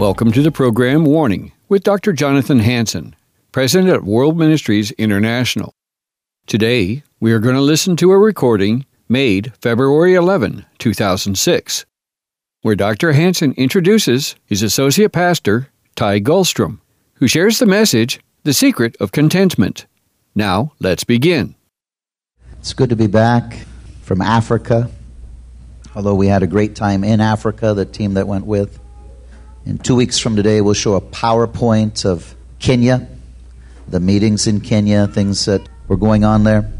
Welcome to the program Warning with Dr. Jonathan Hansen, President at World Ministries International. Today, we are going to listen to a recording made February 11, 2006 where Dr. Hansen introduces his associate pastor, Ty Gulstrom, who shares the message, The Secret of Contentment. Now, let's begin. It's good to be back from Africa, although we had a great time in Africa, the team that went with. In two weeks from today, we'll show a PowerPoint of Kenya, the meetings in Kenya, things that were going on there.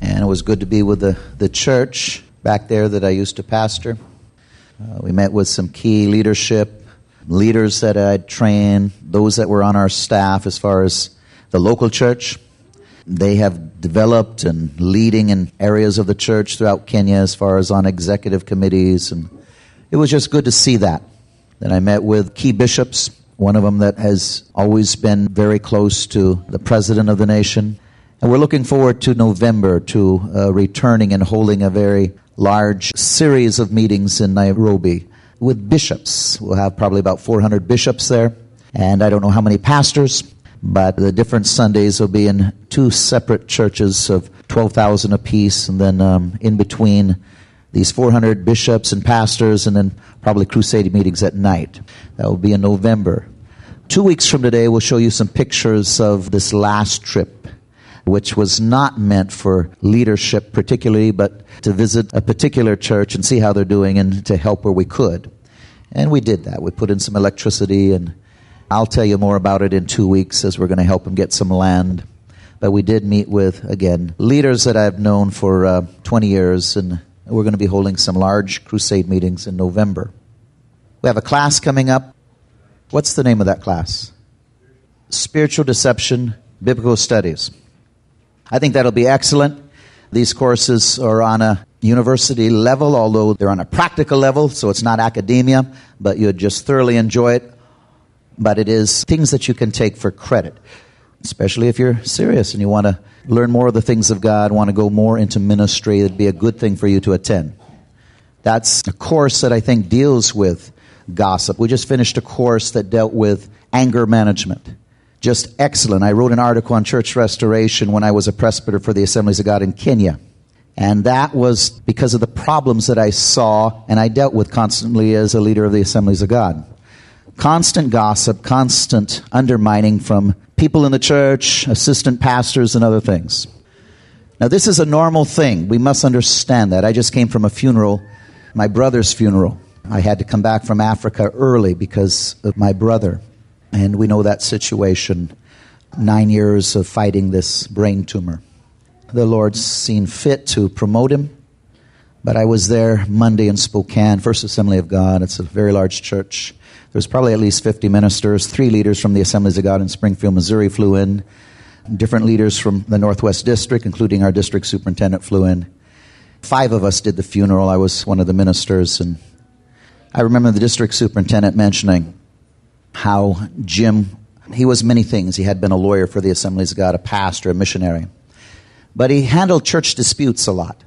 And it was good to be with the, the church back there that I used to pastor. Uh, we met with some key leadership, leaders that I'd trained, those that were on our staff as far as the local church. They have developed and leading in areas of the church throughout Kenya as far as on executive committees. And it was just good to see that. Then I met with key bishops, one of them that has always been very close to the president of the nation. And we're looking forward to November to uh, returning and holding a very large series of meetings in Nairobi with bishops. We'll have probably about 400 bishops there, and I don't know how many pastors, but the different Sundays will be in two separate churches of 12,000 apiece, and then um, in between these 400 bishops and pastors, and then probably crusade meetings at night. That will be in November. Two weeks from today, we'll show you some pictures of this last trip which was not meant for leadership particularly, but to visit a particular church and see how they're doing and to help where we could. And we did that. We put in some electricity, and I'll tell you more about it in two weeks as we're going to help them get some land. But we did meet with, again, leaders that I've known for uh, 20 years, and we're going to be holding some large crusade meetings in November. We have a class coming up. What's the name of that class? Spiritual Deception Biblical Studies. I think that'll be excellent. These courses are on a university level, although they're on a practical level, so it's not academia, but you'd just thoroughly enjoy it. But it is things that you can take for credit, especially if you're serious and you want to learn more of the things of God, want to go more into ministry. It'd be a good thing for you to attend. That's a course that I think deals with gossip. We just finished a course that dealt with anger management just excellent. I wrote an article on church restoration when I was a presbyter for the Assemblies of God in Kenya. And that was because of the problems that I saw and I dealt with constantly as a leader of the Assemblies of God. Constant gossip, constant undermining from people in the church, assistant pastors, and other things. Now, this is a normal thing. We must understand that. I just came from a funeral, my brother's funeral. I had to come back from Africa early because of my brother. And we know that situation nine years of fighting this brain tumor. The Lord's seen fit to promote him. But I was there Monday in Spokane, First Assembly of God. It's a very large church. There was probably at least 50 ministers. Three leaders from the Assemblies of God in Springfield, Missouri flew in. Different leaders from the Northwest District, including our district superintendent, flew in. Five of us did the funeral. I was one of the ministers. And I remember the district superintendent mentioning how Jim, he was many things. He had been a lawyer for the Assemblies of God, a pastor, a missionary. But he handled church disputes a lot.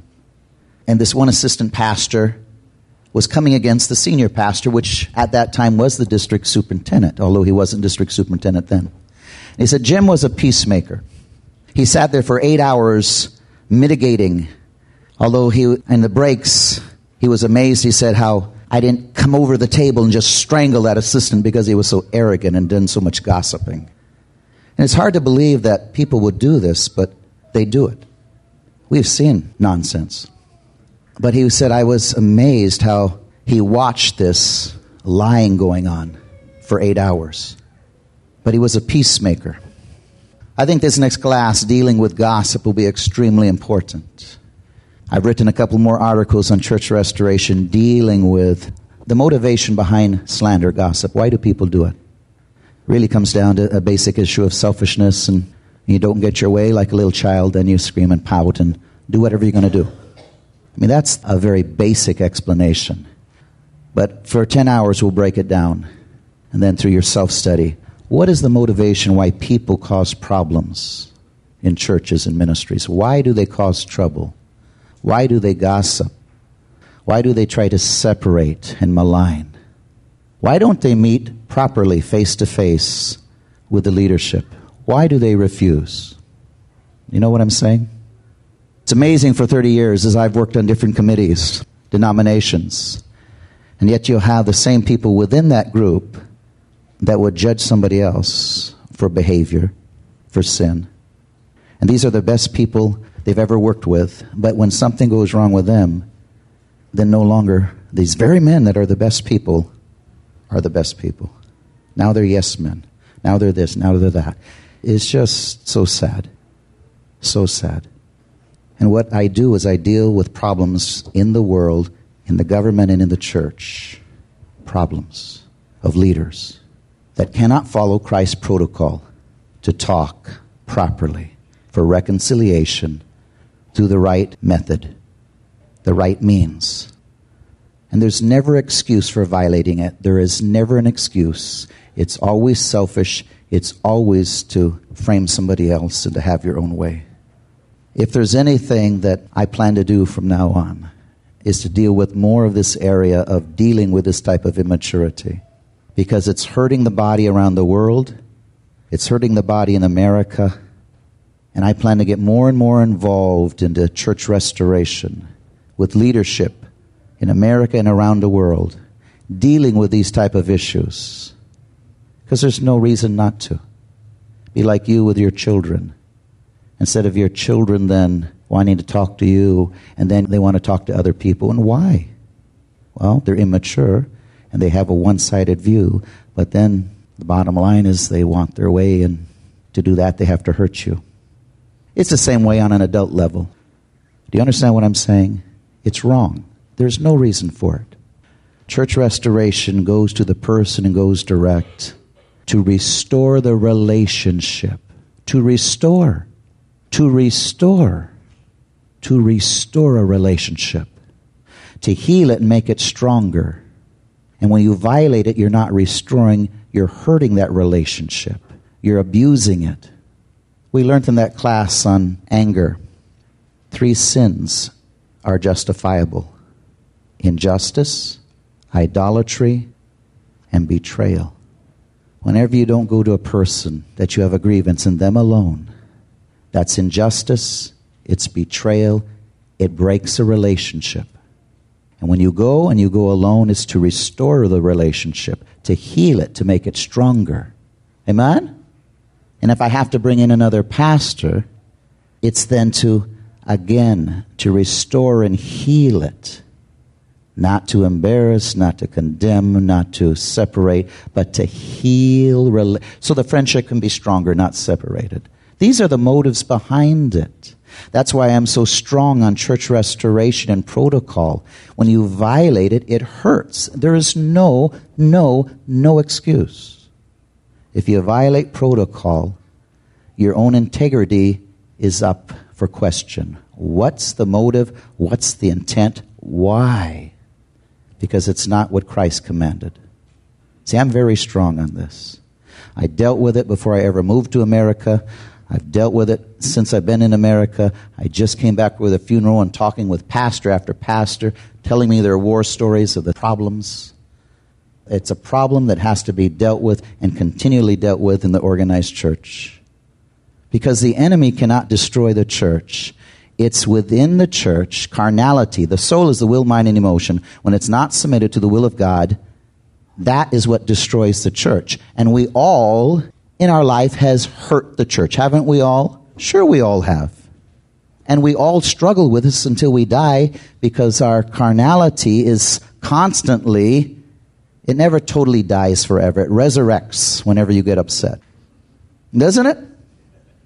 And this one assistant pastor was coming against the senior pastor, which at that time was the district superintendent, although he wasn't district superintendent then. And he said Jim was a peacemaker. He sat there for eight hours mitigating Although he, in the breaks, he was amazed. He said how I didn't come over the table and just strangle that assistant because he was so arrogant and done so much gossiping. And it's hard to believe that people would do this, but they do it. We've seen nonsense. But he said, I was amazed how he watched this lying going on for eight hours. But he was a peacemaker. I think this next class, dealing with gossip, will be extremely important. I've written a couple more articles on church restoration dealing with the motivation behind slander, gossip. Why do people do it? Really comes down to a basic issue of selfishness, and you don't get your way like a little child, then you scream and pout and do whatever you're going to do. I mean, that's a very basic explanation. But for 10 hours, we'll break it down. And then through your self study, what is the motivation why people cause problems in churches and ministries? Why do they cause trouble? Why do they gossip? Why do they try to separate and malign? Why don't they meet properly face to face with the leadership? Why do they refuse? You know what I'm saying? It's amazing for 30 years as I've worked on different committees, denominations, and yet you'll have the same people within that group that would judge somebody else for behavior, for sin. And these are the best people they've ever worked with. But when something goes wrong with them, then no longer these very men that are the best people are the best people. Now they're yes men. Now they're this. Now they're that. It's just so sad. So sad. And what I do is I deal with problems in the world, in the government, and in the church. Problems of leaders that cannot follow Christ's protocol to talk properly for reconciliation through the right method, the right means. And there's never excuse for violating it. There is never an excuse. It's always selfish. It's always to frame somebody else and to have your own way. If there's anything that I plan to do from now on, is to deal with more of this area of dealing with this type of immaturity. Because it's hurting the body around the world, it's hurting the body in America, and I plan to get more and more involved into church restoration with leadership in America and around the world, dealing with these type of issues. Because there's no reason not to. Be like you with your children. Instead of your children then wanting to talk to you and then they want to talk to other people. And why? Well, they're immature and they have a one sided view. But then the bottom line is they want their way, and to do that, they have to hurt you. It's the same way on an adult level. Do you understand what I'm saying? It's wrong. There's no reason for it. Church restoration goes to the person and goes direct to restore the relationship. To restore. To restore. To restore a relationship. To heal it and make it stronger. And when you violate it, you're not restoring, you're hurting that relationship. You're abusing it. We learned in that class on anger three sins are justifiable injustice, idolatry, and betrayal. Whenever you don't go to a person that you have a grievance in them alone, that's injustice, it's betrayal, it breaks a relationship. And when you go and you go alone, it's to restore the relationship, to heal it, to make it stronger. Amen? And if I have to bring in another pastor, it's then to, again, to restore and heal it. Not to embarrass, not to condemn, not to separate, but to heal. So the friendship can be stronger, not separated. These are the motives behind it. That's why I'm so strong on church restoration and protocol. When you violate it, it hurts. There is no, no, no excuse. If you violate protocol, your own integrity is up for question. What's the motive? What's the intent? Why? Because it's not what Christ commanded. See, I'm very strong on this. I dealt with it before I ever moved to America. I've dealt with it since I've been in America. I just came back with a funeral and talking with pastor after pastor, telling me their war stories of the problems. It's a problem that has to be dealt with and continually dealt with in the organized church. Because the enemy cannot destroy the church it's within the church, carnality, the soul is the will, mind, and emotion. When it's not submitted to the will of God, that is what destroys the church. And we all in our life has hurt the church, haven't we all? Sure, we all have. And we all struggle with this until we die because our carnality is constantly, it never totally dies forever. It resurrects whenever you get upset. Doesn't it?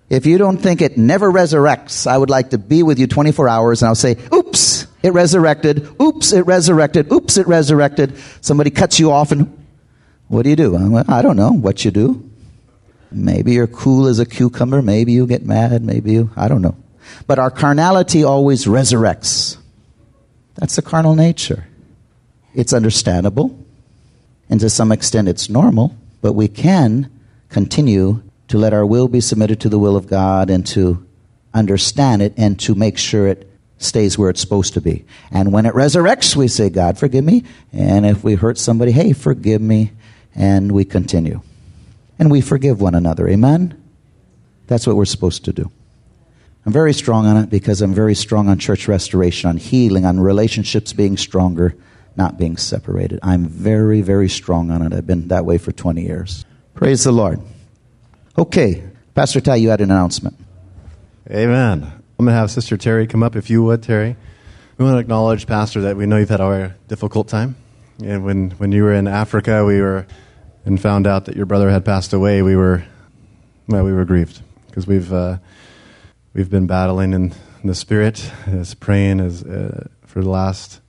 If you don't think it never resurrects, I would like to be with you 24 hours and I'll say, oops, it resurrected. Oops, it resurrected. Oops, it resurrected. Somebody cuts you off and what do you do? I don't know what you do. Maybe you're cool as a cucumber. Maybe you get mad. Maybe you, I don't know. But our carnality always resurrects. That's the carnal nature. It's understandable. And to some extent, it's normal. But we can continue to let our will be submitted to the will of God and to understand it and to make sure it stays where it's supposed to be. And when it resurrects, we say, God, forgive me. And if we hurt somebody, hey, forgive me. And we continue. And we forgive one another. Amen? That's what we're supposed to do. I'm very strong on it because I'm very strong on church restoration, on healing, on relationships being stronger, not being separated. I'm very, very strong on it. I've been that way for 20 years. Praise the Lord. Okay, Pastor Ty, you had an announcement. Amen. I'm going to have Sister Terry come up, if you would, Terry. We want to acknowledge, Pastor, that we know you've had a difficult time. And when, when you were in Africa, we were and found out that your brother had passed away, we were well, we were grieved because we've uh, we've been battling in, the spirit, as praying as uh, for the last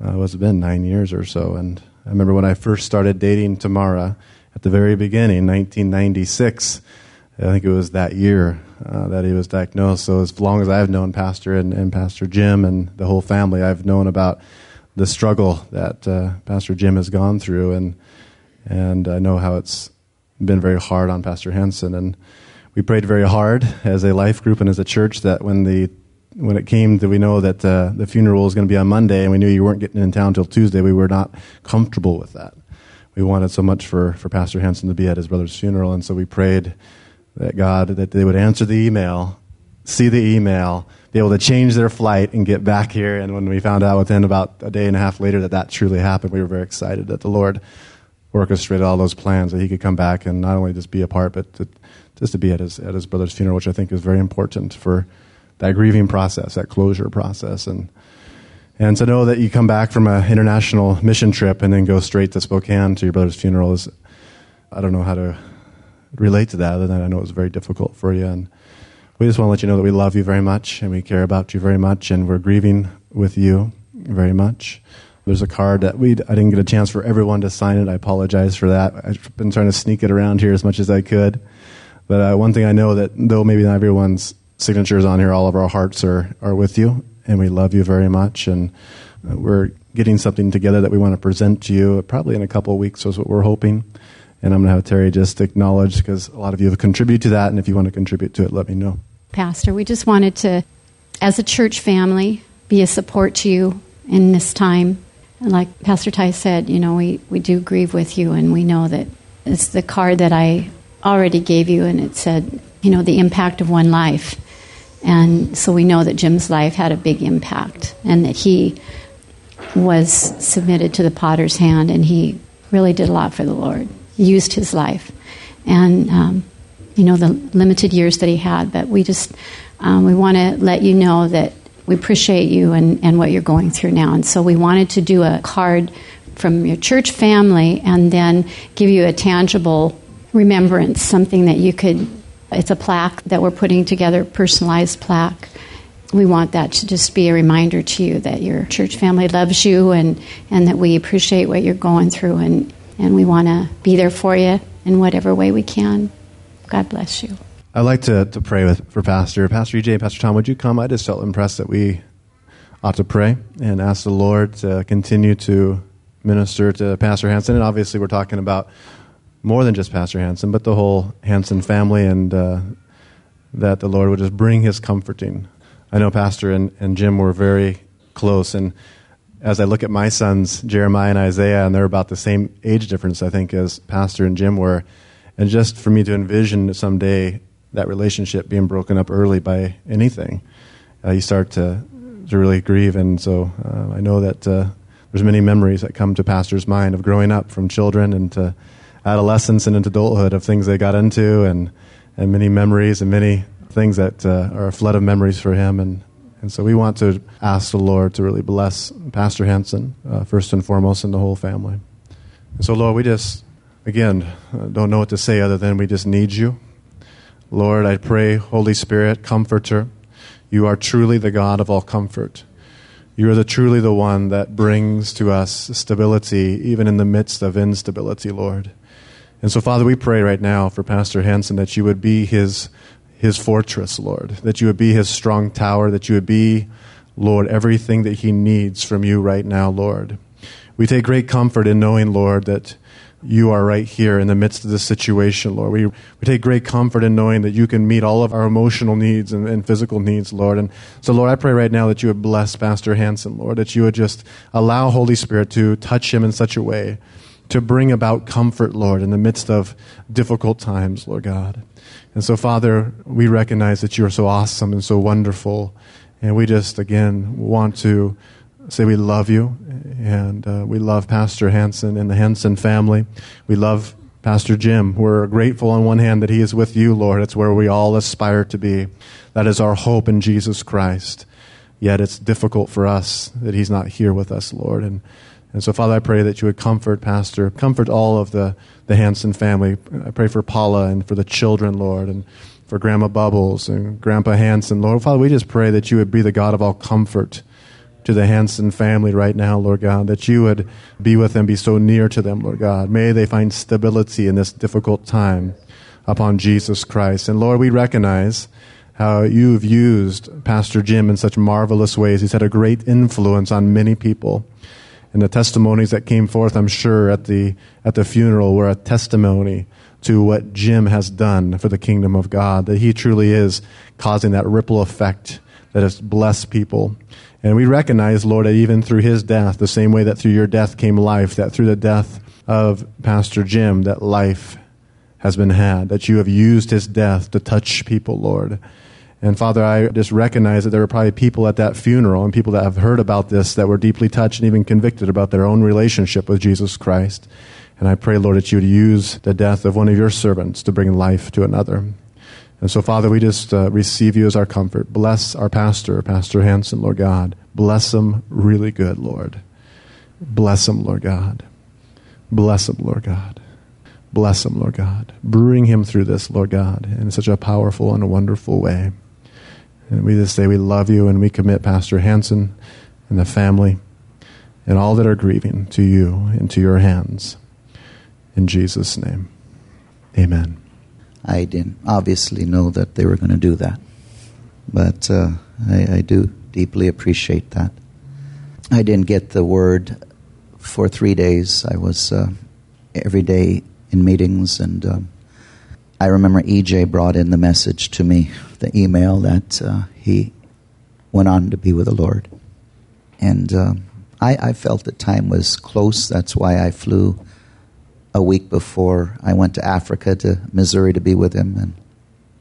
uh, what's it been nine years or so. And I remember when I first started dating Tamara at the very beginning, 1996. I think it was that year uh, that he was diagnosed. So as long as I've known Pastor and, and, Pastor Jim and the whole family, I've known about the struggle that uh, Pastor Jim has gone through, and and I know how it's been very hard on Pastor Hansen. And we prayed very hard as a life group and as a church that when the when it came that we know that uh, the funeral was going to be on Monday, and we knew you weren't getting in town until Tuesday, we were not comfortable with that. We wanted so much for, for Pastor Hansen to be at his brother's funeral, and so we prayed that God, that they would answer the email, see the email, be able to change their flight and get back here. And when we found out within about a day and a half later that that truly happened, we were very excited that the Lord orchestrated all those plans that he could come back and not only just be a part, but to, just to be at his, at his brother's funeral, which I think is very important for that grieving process, that closure process. And, and to know that you come back from an international mission trip and then go straight to Spokane to your brother's funeral is, I don't know how to relate to that, other than I know it was very difficult for you. And we just want to let you know that we love you very much and we care about you very much and we're grieving with you very much. There's a card that we I didn't get a chance for everyone to sign it. I apologize for that. I've been trying to sneak it around here as much as I could. But uh, one thing I know that though maybe not everyone's signatures on here, all of our hearts are are with you, and we love you very much. And uh, we're getting something together that we want to present to you probably in a couple of weeks. is what we're hoping. And I'm going to have Terry just acknowledge because a lot of you have contributed to that. And if you want to contribute to it, let me know. Pastor, we just wanted to, as a church family, be a support to you in this time. And like Pastor Ty said, you know, we, we do grieve with you, and we know that it's the card that I already gave you, and it said, you know, the impact of one life. And so we know that Jim's life had a big impact, and that he was submitted to the potter's hand, and he really did a lot for the Lord used his life. And, um, you know, the limited years that he had. But we just, um, we want to let you know that we appreciate you and, and what you're going through now. And so we wanted to do a card from your church family and then give you a tangible remembrance, something that you could, it's a plaque that we're putting together, personalized plaque. We want that to just be a reminder to you that your church family loves you and, and that we appreciate what you're going through and, and we want to be there for you in whatever way we can. God bless you. I'd like to, to pray with, for Pastor. Pastor EJ, Pastor Tom, would you come? I just felt impressed that we ought to pray and ask the Lord to continue to minister to Pastor Hansen. And obviously, we're talking about more than just Pastor Hansen, but the whole Hansen family, and uh, that the Lord would just bring his comforting. I know Pastor and, and Jim were very close, and as I look at my sons, Jeremiah and Isaiah, and they're about the same age difference, I think, as Pastor and Jim were. And just for me to envision someday that relationship being broken up early by anything uh, you start to to really grieve. And so uh, I know that uh, there's many memories that come to pastor's mind of growing up from children into adolescence and into adulthood of things they got into, and and many memories and many things that uh, are a flood of memories for him. And and so we want to ask the Lord to really bless Pastor Hansen uh, first and foremost, and the whole family. And so, Lord, we just again don't know what to say other than we just need you. Lord, I pray, Holy Spirit, comforter, you are truly the God of all comfort. You are the, truly the one that brings to us stability, even in the midst of instability, Lord. And so, Father, we pray right now for Pastor Hansen that you would be his, his fortress, Lord, that you would be his strong tower, that you would be, Lord, everything that he needs from you right now, Lord. We take great comfort in knowing, Lord, that you are right here in the midst of this situation, Lord. We, we take great comfort in knowing that you can meet all of our emotional needs and, and, physical needs, Lord. And so, Lord, I pray right now that you would bless Pastor Hansen, Lord, that you would just allow Holy Spirit to touch him in such a way to bring about comfort, Lord, in the midst of difficult times, Lord God. And so, Father, we recognize that you are so awesome and so wonderful. And we just, again, want to say we love you and uh, we love Pastor Hansen and the Hansen family. We love Pastor Jim. We're grateful on one hand that he is with you, Lord. It's where we all aspire to be. That is our hope in Jesus Christ. Yet it's difficult for us that he's not here with us, Lord. And, and so, Father, I pray that you would comfort Pastor, comfort all of the, the Hansen family. I pray for Paula and for the children, Lord, and for Grandma Bubbles and Grandpa Hansen. Lord, Father, we just pray that you would be the God of all comfort to the Hansen family right now, Lord God, that you would be with them, be so near to them, Lord God. May they find stability in this difficult time upon Jesus Christ. And Lord, we recognize how you've used Pastor Jim in such marvelous ways. He's had a great influence on many people. And the testimonies that came forth, I'm sure, at the, at the funeral were a testimony to what Jim has done for the kingdom of God, that he truly is causing that ripple effect that has blessed people. And we recognize, Lord, that even through his death, the same way that through your death came life, that through the death of Pastor Jim, that life has been had, that you have used his death to touch people, Lord. And Father, I just recognize that there were probably people at that funeral and people that have heard about this that were deeply touched and even convicted about their own relationship with Jesus Christ. And I pray, Lord, that you would use the death of one of your servants to bring life to another. And so, Father, we just uh, receive you as our comfort. Bless our pastor, Pastor Hansen, Lord God. Bless him really good, Lord. Bless him, Lord God. Bless him, Lord God. Bless him, Lord God. Bring him through this, Lord God, in such a powerful and a wonderful way. And we just say we love you and we commit Pastor Hansen and the family and all that are grieving to you into your hands. In Jesus' name, amen. I didn't obviously know that they were going to do that, but uh, I, I, do deeply appreciate that. I didn't get the word for three days. I was uh, every day in meetings, and um, I remember EJ brought in the message to me, the email that uh, he went on to be with the Lord, and um, I, I felt the time was close. That's why I flew a week before I went to Africa to Missouri to be with him, and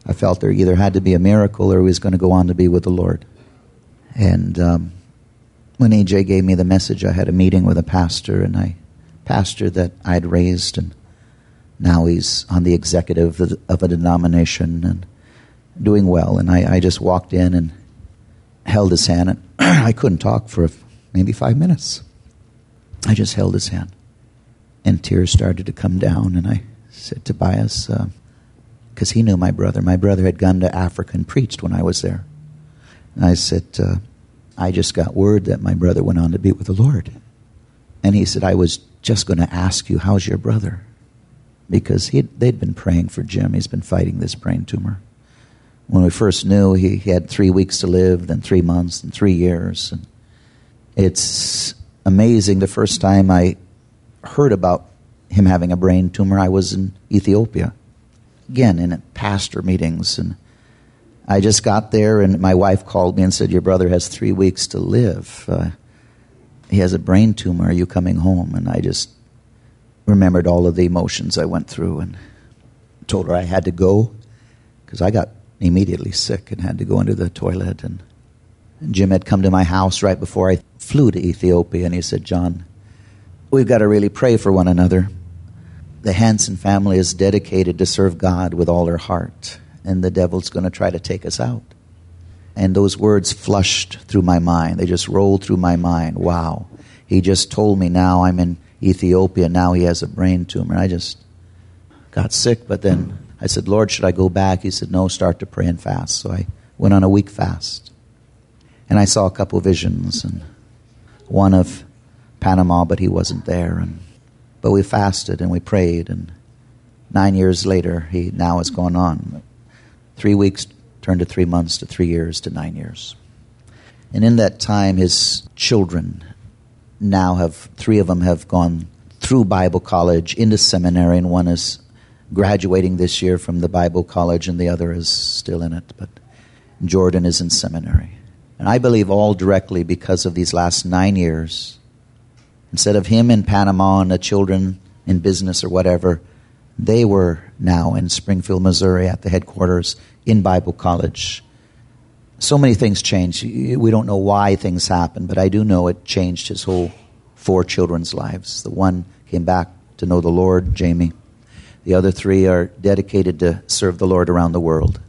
I felt there either had to be a miracle or he was going to go on to be with the Lord. And um, when AJ gave me the message, I had a meeting with a pastor, and I pastor that I'd raised, and now he's on the executive of a denomination and doing well. And I, I just walked in and held his hand, and I couldn't talk for maybe five minutes. I just held his hand and tears started to come down. And I said, Tobias, because uh, he knew my brother. My brother had gone to Africa and preached when I was there. And I said, uh, I just got word that my brother went on to be with the Lord. And he said, I was just going to ask you, how's your brother? Because they'd been praying for Jim. He's been fighting this brain tumor. When we first knew, he, he had three weeks to live, then three months, and three years. And it's amazing. The first time I heard about him having a brain tumor, I was in Ethiopia. Again, in pastor meetings. And I just got there, and my wife called me and said, Your brother has three weeks to live. Uh, he has a brain tumor. Are you coming home? And I just remembered all of the emotions I went through and told her I had to go because I got immediately sick and had to go into the toilet. And Jim had come to my house right before I flew to Ethiopia, and he said, John, we've got to really pray for one another. The Hansen family is dedicated to serve God with all their heart, and the devil's going to try to take us out. And those words flushed through my mind. They just rolled through my mind. Wow. He just told me now I'm in Ethiopia. Now he has a brain tumor. I just got sick, but then I said, Lord, should I go back? He said, No, start to pray and fast. So I went on a week fast. And I saw a couple visions, and one of Panama, but he wasn't there. And, but we fasted and we prayed, and nine years later, he now has gone on. Three weeks turned to three months to three years to nine years. And in that time, his children now have, three of them have gone through Bible college into seminary, and one is graduating this year from the Bible college, and the other is still in it. But Jordan is in seminary. And I believe all directly because of these last nine years. Instead of him in Panama and the children in business or whatever, they were now in Springfield, Missouri at the headquarters in Bible college. So many things changed. We don't know why things happened, but I do know it changed his whole four children's lives. The one came back to know the Lord, Jamie. The other three are dedicated to serve the Lord around the world.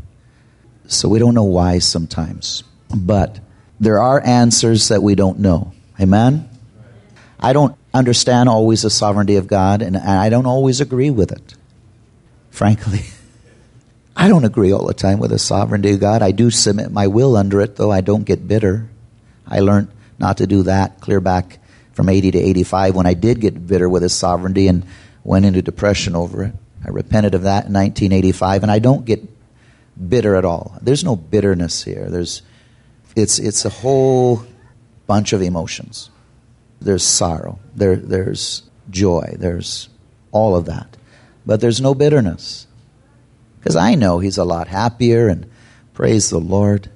So we don't know why sometimes. But there are answers that we don't know. Amen? I don't understand always the sovereignty of God, and I don't always agree with it. Frankly, I don't agree all the time with the sovereignty of God. I do submit my will under it, though I don't get bitter. I learned not to do that clear back from 80 to 85 when I did get bitter with His sovereignty and went into depression over it. I repented of that in 1985, and I don't get bitter at all. There's no bitterness here. There's, it's, it's a whole bunch of emotions. There's sorrow, there, there's joy, there's all of that. But there's no bitterness. Because I know he's a lot happier, and praise the Lord.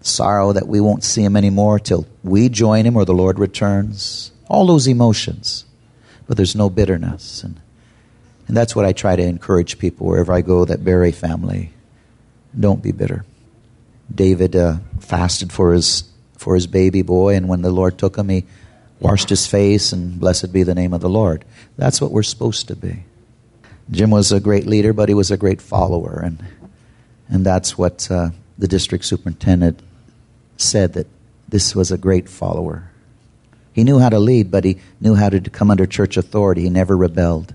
Sorrow that we won't see him anymore till we join him or the Lord returns. All those emotions. But there's no bitterness. And, and that's what I try to encourage people wherever I go that a family. Don't be bitter. David uh, fasted for his for his baby boy, and when the Lord took him, he washed his face, and blessed be the name of the Lord. That's what we're supposed to be. Jim was a great leader, but he was a great follower, and and that's what uh, the district superintendent said that this was a great follower. He knew how to lead, but he knew how to come under church authority. He never rebelled.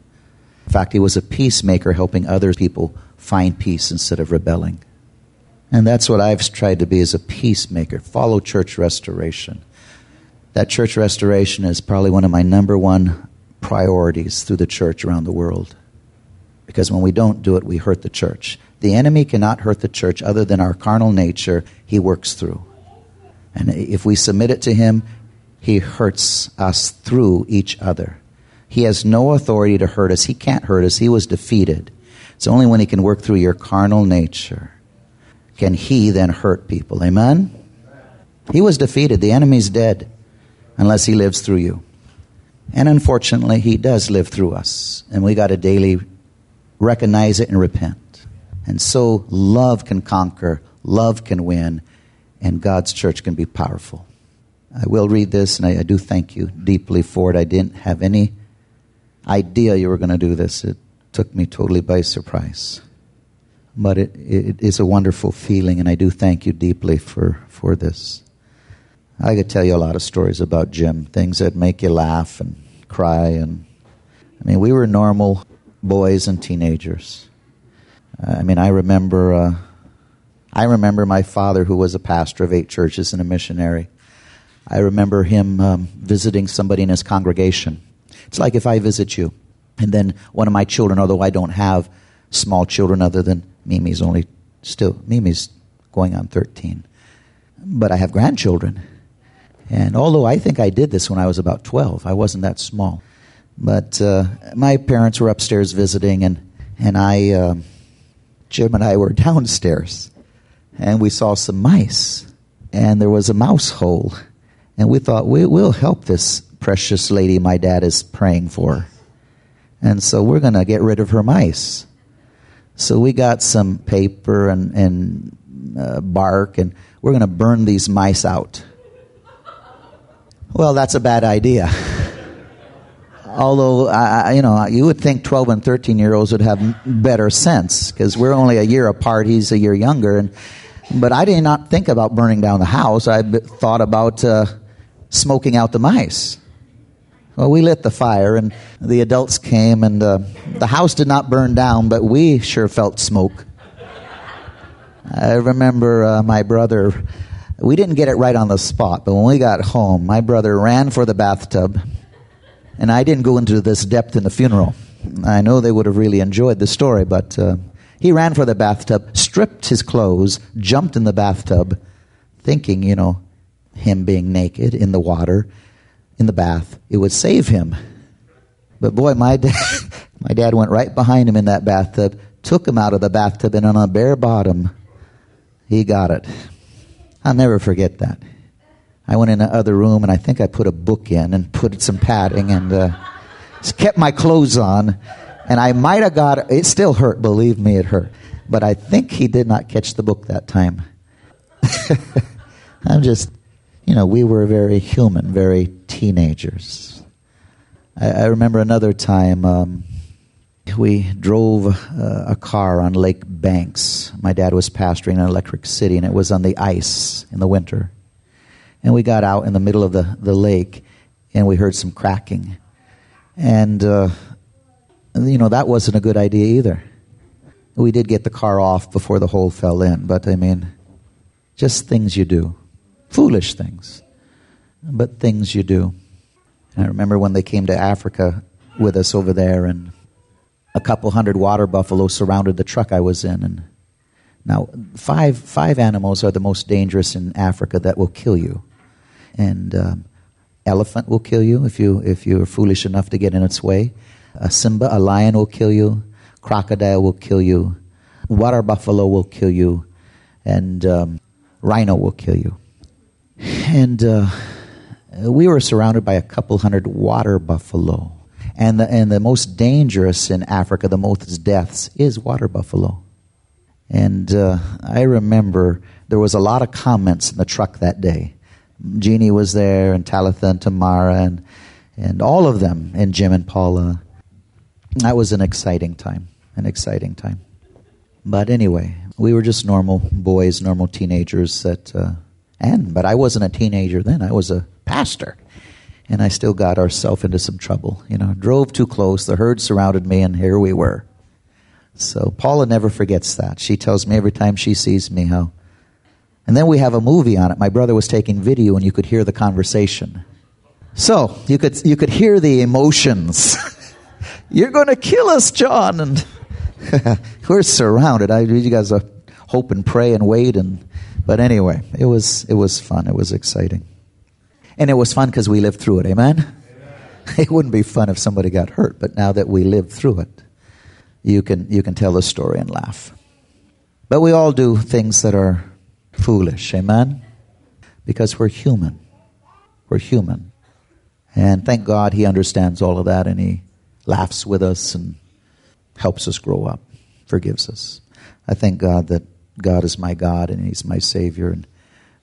In fact, he was a peacemaker, helping other people find peace instead of rebelling. And that's what I've tried to be as a peacemaker. Follow church restoration. That church restoration is probably one of my number one priorities through the church around the world. Because when we don't do it, we hurt the church. The enemy cannot hurt the church other than our carnal nature he works through. And if we submit it to him, he hurts us through each other. He has no authority to hurt us. He can't hurt us. He was defeated. It's only when he can work through your carnal nature can he then hurt people. Amen? He was defeated. The enemy's dead unless he lives through you. And unfortunately, he does live through us. And we got to daily recognize it and repent. And so love can conquer, love can win, and God's church can be powerful. I will read this, and I, I do thank you deeply for it. I didn't have any idea you were going to do this. It took me totally by surprise but it, it is a wonderful feeling, and I do thank you deeply for, for this. I could tell you a lot of stories about Jim, things that make you laugh and cry. And I mean, we were normal boys and teenagers. I mean, I remember, uh, I remember my father, who was a pastor of eight churches and a missionary. I remember him um, visiting somebody in his congregation. It's like if I visit you, and then one of my children, although I don't have small children other than Mimi's only still, Mimi's going on 13. But I have grandchildren. And although I think I did this when I was about 12, I wasn't that small. But uh, my parents were upstairs visiting, and, and I, uh, Jim and I were downstairs. And we saw some mice, and there was a mouse hole. And we thought, we, will help this precious lady my dad is praying for. And so we're going to get rid of her mice. So we got some paper and, and uh, bark, and we're going to burn these mice out. Well, that's a bad idea. Although, you know, you would think 12 and 13 year olds would have better sense because we're only a year apart. He's a year younger. And, but I did not think about burning down the house. I thought about uh, smoking out the mice. Well, we lit the fire, and the adults came, and uh, the house did not burn down, but we sure felt smoke. I remember uh, my brother, we didn't get it right on the spot, but when we got home, my brother ran for the bathtub, and I didn't go into this depth in the funeral. I know they would have really enjoyed the story, but uh, he ran for the bathtub, stripped his clothes, jumped in the bathtub, thinking, you know, him being naked in the water in the bath, it would save him. But boy, my dad, my dad went right behind him in that bathtub, took him out of the bathtub, and on a bare bottom, he got it. I'll never forget that. I went in the other room, and I think I put a book in and put some padding and uh, kept my clothes on. And I might have got it. Still hurt, believe me, it hurt. But I think he did not catch the book that time. I'm just you know, we were very human, very teenagers. I, I remember another time um, we drove uh, a car on Lake Banks. My dad was pastoring in Electric City, and it was on the ice in the winter. And we got out in the middle of the, the lake, and we heard some cracking. And, uh, you know, that wasn't a good idea either. We did get the car off before the hole fell in, but I mean, just things you do. Foolish things, but things you do. And I remember when they came to Africa with us over there, and a couple hundred water buffalo surrounded the truck I was in. And now, five five animals are the most dangerous in Africa that will kill you. And um, elephant will kill you if you if you are foolish enough to get in its way. A simba, a lion will kill you. Crocodile will kill you. Water buffalo will kill you, and um, rhino will kill you. And uh, we were surrounded by a couple hundred water buffalo. And the, and the most dangerous in Africa, the most deaths, is water buffalo. And uh, I remember there was a lot of comments in the truck that day. Jeannie was there, and Talitha and Tamara, and, and all of them, and Jim and Paula. That was an exciting time, an exciting time. But anyway, we were just normal boys, normal teenagers that uh, and but I wasn't a teenager then. I was a pastor. And I still got ourselves into some trouble. You know, drove too close, the herd surrounded me, and here we were. So Paula never forgets that. She tells me every time she sees me how. And then we have a movie on it. My brother was taking video, and you could hear the conversation. So you could you could hear the emotions. You're going to kill us, John, and we're surrounded. I you guys hope and pray and wait and but anyway, it was it was fun. It was exciting, and it was fun because we lived through it. Amen? Amen. It wouldn't be fun if somebody got hurt, but now that we lived through it, you can you can tell the story and laugh. But we all do things that are foolish. Amen? Because we're human. We're human. And thank God he understands all of that and he laughs with us and helps us grow up, forgives us. I thank God that God is my God and He's my Savior, and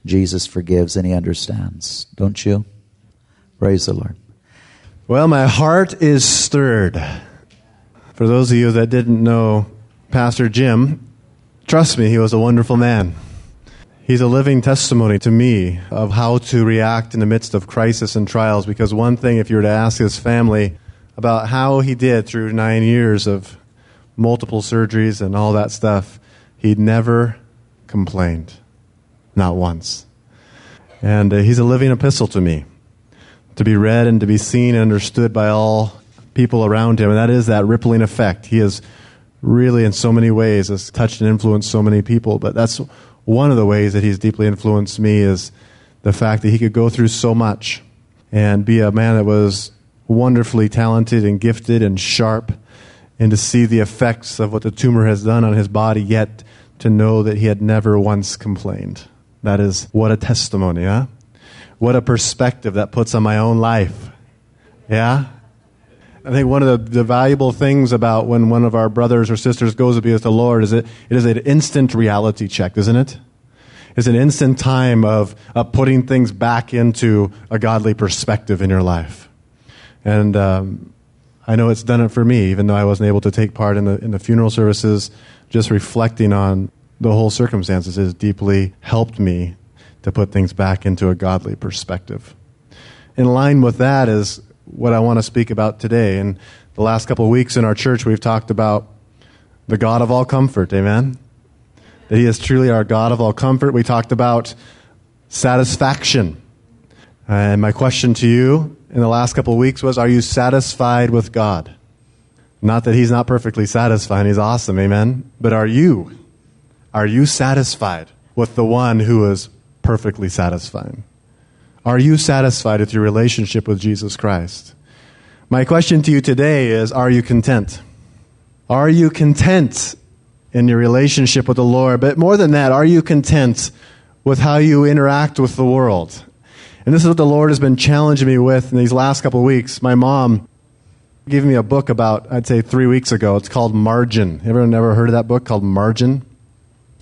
Jesus forgives and He understands. Don't you? Praise the Lord. Well, my heart is stirred. For those of you that didn't know Pastor Jim, trust me, he was a wonderful man. He's a living testimony to me of how to react in the midst of crisis and trials. Because one thing, if you were to ask his family about how he did through nine years of multiple surgeries and all that stuff, he'd never complained, not once. And uh, he's a living epistle to me, to be read and to be seen and understood by all people around him. And that is that rippling effect. He has really, in so many ways, has touched and influenced so many people. But that's one of the ways that he's deeply influenced me is the fact that he could go through so much and be a man that was wonderfully talented and gifted and sharp and to see the effects of what the tumor has done on his body, yet to know that he had never once complained. That is what a testimony, huh? What a perspective that puts on my own life. Yeah? I think one of the, the valuable things about when one of our brothers or sisters goes to be with the Lord is that it is an instant reality check, isn't it? It's an instant time of, of putting things back into a godly perspective in your life. And um, I know it's done it for me, even though I wasn't able to take part in the, in the funeral services. Just reflecting on the whole circumstances has deeply helped me to put things back into a godly perspective. In line with that is what I want to speak about today. In the last couple of weeks in our church, we've talked about the God of all comfort. Amen? That He is truly our God of all comfort. We talked about satisfaction. And my question to you in the last couple of weeks was Are you satisfied with God? Not that He's not perfectly satisfied, He's awesome, amen? But are you? Are you satisfied with the one who is perfectly satisfying? Are you satisfied with your relationship with Jesus Christ? My question to you today is Are you content? Are you content in your relationship with the Lord? But more than that, are you content with how you interact with the world? And this is what the Lord has been challenging me with in these last couple of weeks. My mom gave me a book about, I'd say, three weeks ago. It's called Margin. Everyone ever heard of that book called Margin?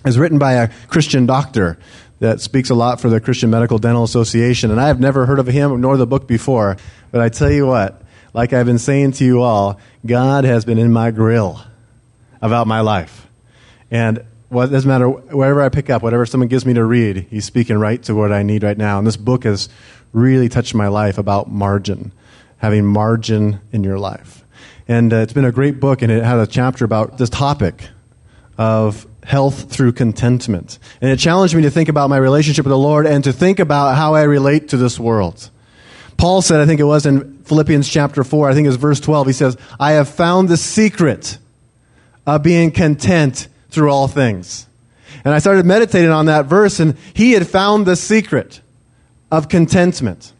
It's written by a Christian doctor that speaks a lot for the Christian Medical Dental Association. And I have never heard of him nor the book before. But I tell you what, like I've been saying to you all, God has been in my grill about my life. And what doesn't matter, wherever I pick up, whatever someone gives me to read, he's speaking right to what I need right now. And this book has really touched my life about margin, having margin in your life. And uh, it's been a great book, and it had a chapter about this topic of health through contentment. And it challenged me to think about my relationship with the Lord and to think about how I relate to this world. Paul said, I think it was in Philippians chapter 4, I think it's verse 12, he says, I have found the secret of being content through all things. And I started meditating on that verse, and he had found the secret of contentment.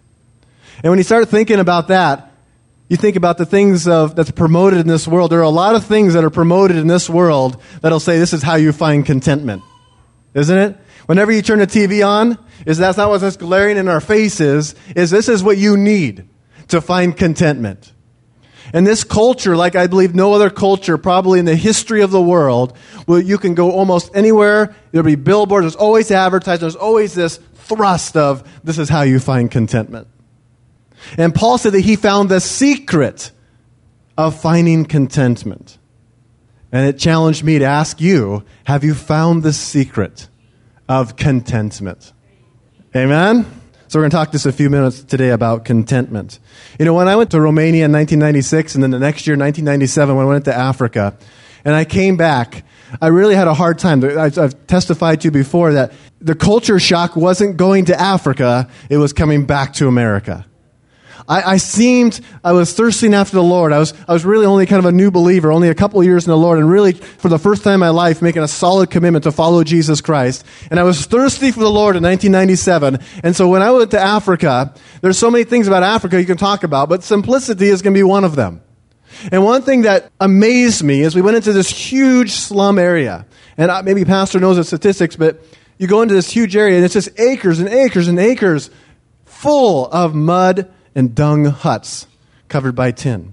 And when he started thinking about that, you think about the things of, that's promoted in this world. There are a lot of things that are promoted in this world that'll say this is how you find contentment. Isn't it? Whenever you turn the TV on, is that's not what's glaring in our faces, is this is what you need to find contentment. And this culture, like I believe no other culture, probably in the history of the world, where you can go almost anywhere, there'll be billboards, there's always advertising, there's always this thrust of this is how you find contentment. And Paul said that he found the secret of finding contentment. And it challenged me to ask you have you found the secret of contentment? Amen? So we're going to talk just a few minutes today about contentment. You know, when I went to Romania in 1996 and then the next year, 1997, when I went to Africa, and I came back, I really had a hard time. I've testified to you before that the culture shock wasn't going to Africa, it was coming back to America. I, I, seemed, I was thirsting after the Lord. I was, I was really only kind of a new believer, only a couple years in the Lord, and really, for the first time in my life, making a solid commitment to follow Jesus Christ. And I was thirsty for the Lord in 1997. And so when I went to Africa, there's so many things about Africa you can talk about, but simplicity is going to be one of them. And one thing that amazed me is we went into this huge slum area. And uh, maybe Pastor knows the statistics, but you go into this huge area and it's just acres and acres and acres full of mud and dung huts covered by tin.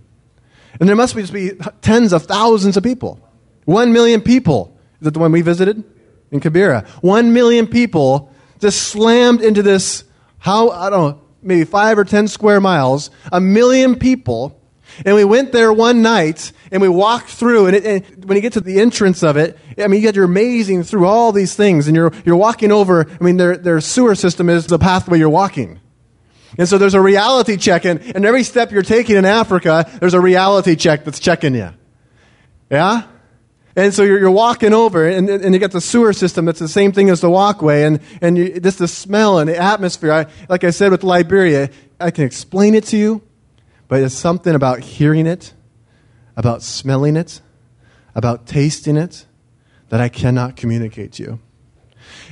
And there must be tens of thousands of people. One million people. Is that the one we visited? In Kibera. One million people just slammed into this, how, I don't know, maybe five or ten square miles. A million people. And we went there one night and we walked through. And, it, and, when you get to the entrance of it, I mean, you get, you're amazing through all these things. And you're, you're walking over, I mean, their, their sewer system is the pathway you're walking. And so there's a reality check, and, and every step you're taking in Africa, there's a reality check that's checking you. Yeah? And so you're, you're walking over, and, and you got the sewer system that's the same thing as the walkway, and, and you, just the smell and the atmosphere. I, like I said with Liberia, I can explain it to you, but it's something about hearing it, about smelling it, about tasting it, that I cannot communicate to you.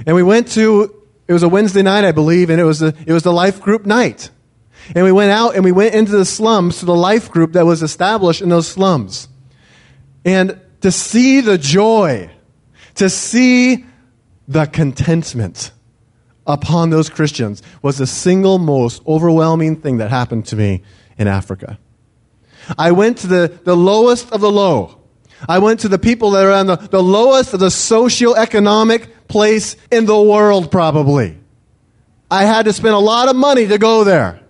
And we went to it was a Wednesday night, I believe, and it was, the, it was the life group night. And we went out and we went into the slums to the life group that was established in those slums. And to see the joy, to see the contentment upon those Christians was the single most overwhelming thing that happened to me in Africa. I went to the, the lowest of the low. I went to the people that are on the, the lowest of the socioeconomic place in the world, probably. I had to spend a lot of money to go there.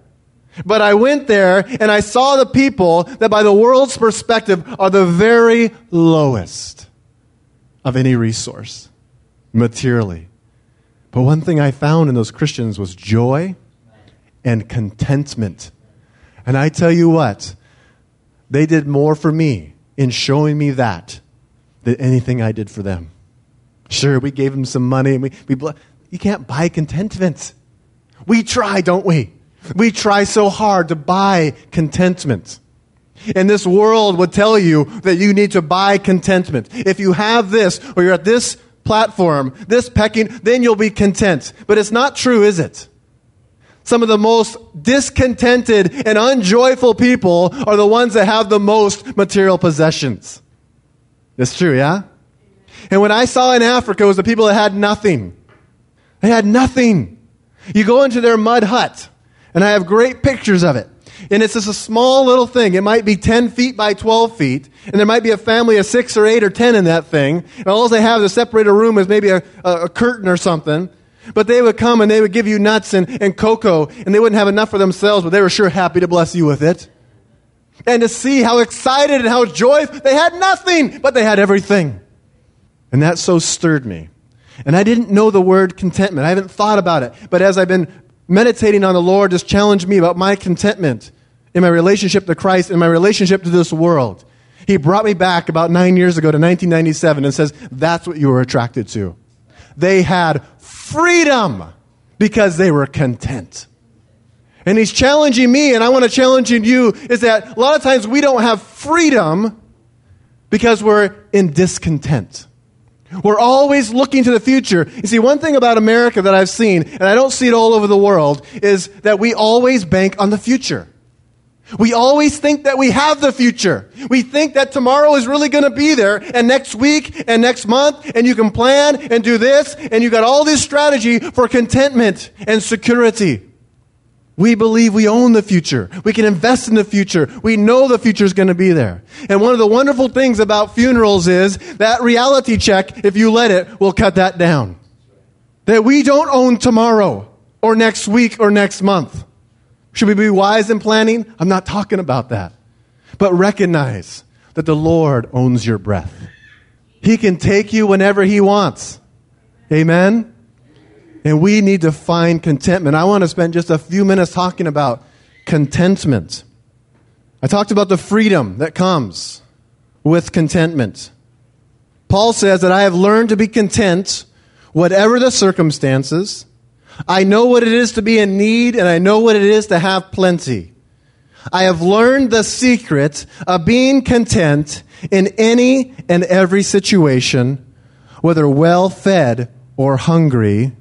But I went there and I saw the people that, by the world's perspective, are the very lowest of any resource materially. But one thing I found in those Christians was joy and contentment. And I tell you what, they did more for me in showing me that than anything I did for them. Sure, we gave him some money and we, we you can't buy contentment. We try, don't we? We try so hard to buy contentment. And this world would tell you that you need to buy contentment. If you have this, or you're at this platform, this pecking, then you'll be content. But it's not true, is it? Some of the most discontented and unjoyful people are the ones that have the most material possessions. It's true, yeah? And what I saw in Africa was the people that had nothing. They had nothing. You go into their mud hut, and I have great pictures of it. And it's just a small little thing. It might be 10 feet by 12 feet. And there might be a family of six or eight or 10 in that thing. And all they have to separate a room is maybe a, a, a curtain or something. But they would come and they would give you nuts and, and cocoa. And they wouldn't have enough for themselves, but they were sure happy to bless you with it. And to see how excited and how joyful. They had nothing, but they had everything. And that so stirred me. And I didn't know the word contentment. I haven't thought about it. But as I've been meditating on the Lord just challenged me about my contentment in my relationship to Christ and my relationship to this world. He brought me back about nine years ago to 1997 and says, That's what you were attracted to. They had freedom because they were content. And he's challenging me, and I want to challenge you is that a lot of times we don't have freedom because we're in discontent. We're always looking to the future. You see, one thing about America that I've seen, and I don't see it all over the world, is that we always bank on the future. We always think that we have the future. We think that tomorrow is really going to be there, and next week, and next month, and you can plan and do this, and you got all this strategy for contentment and security. We believe we own the future. We can invest in the future. We know the future is going to be there. And one of the wonderful things about funerals is that reality check, if you let it, will cut that down. That we don't own tomorrow or next week or next month. Should we be wise in planning? I'm not talking about that. But recognize that the Lord owns your breath. He can take you whenever He wants. Amen? And we need to find contentment. I want to spend just a few minutes talking about contentment. I talked about the freedom that comes with contentment. Paul says that I have learned to be content, whatever the circumstances. I know what it is to be in need, and I know what it is to have plenty. I have learned the secret of being content in any and every situation, whether well fed or hungry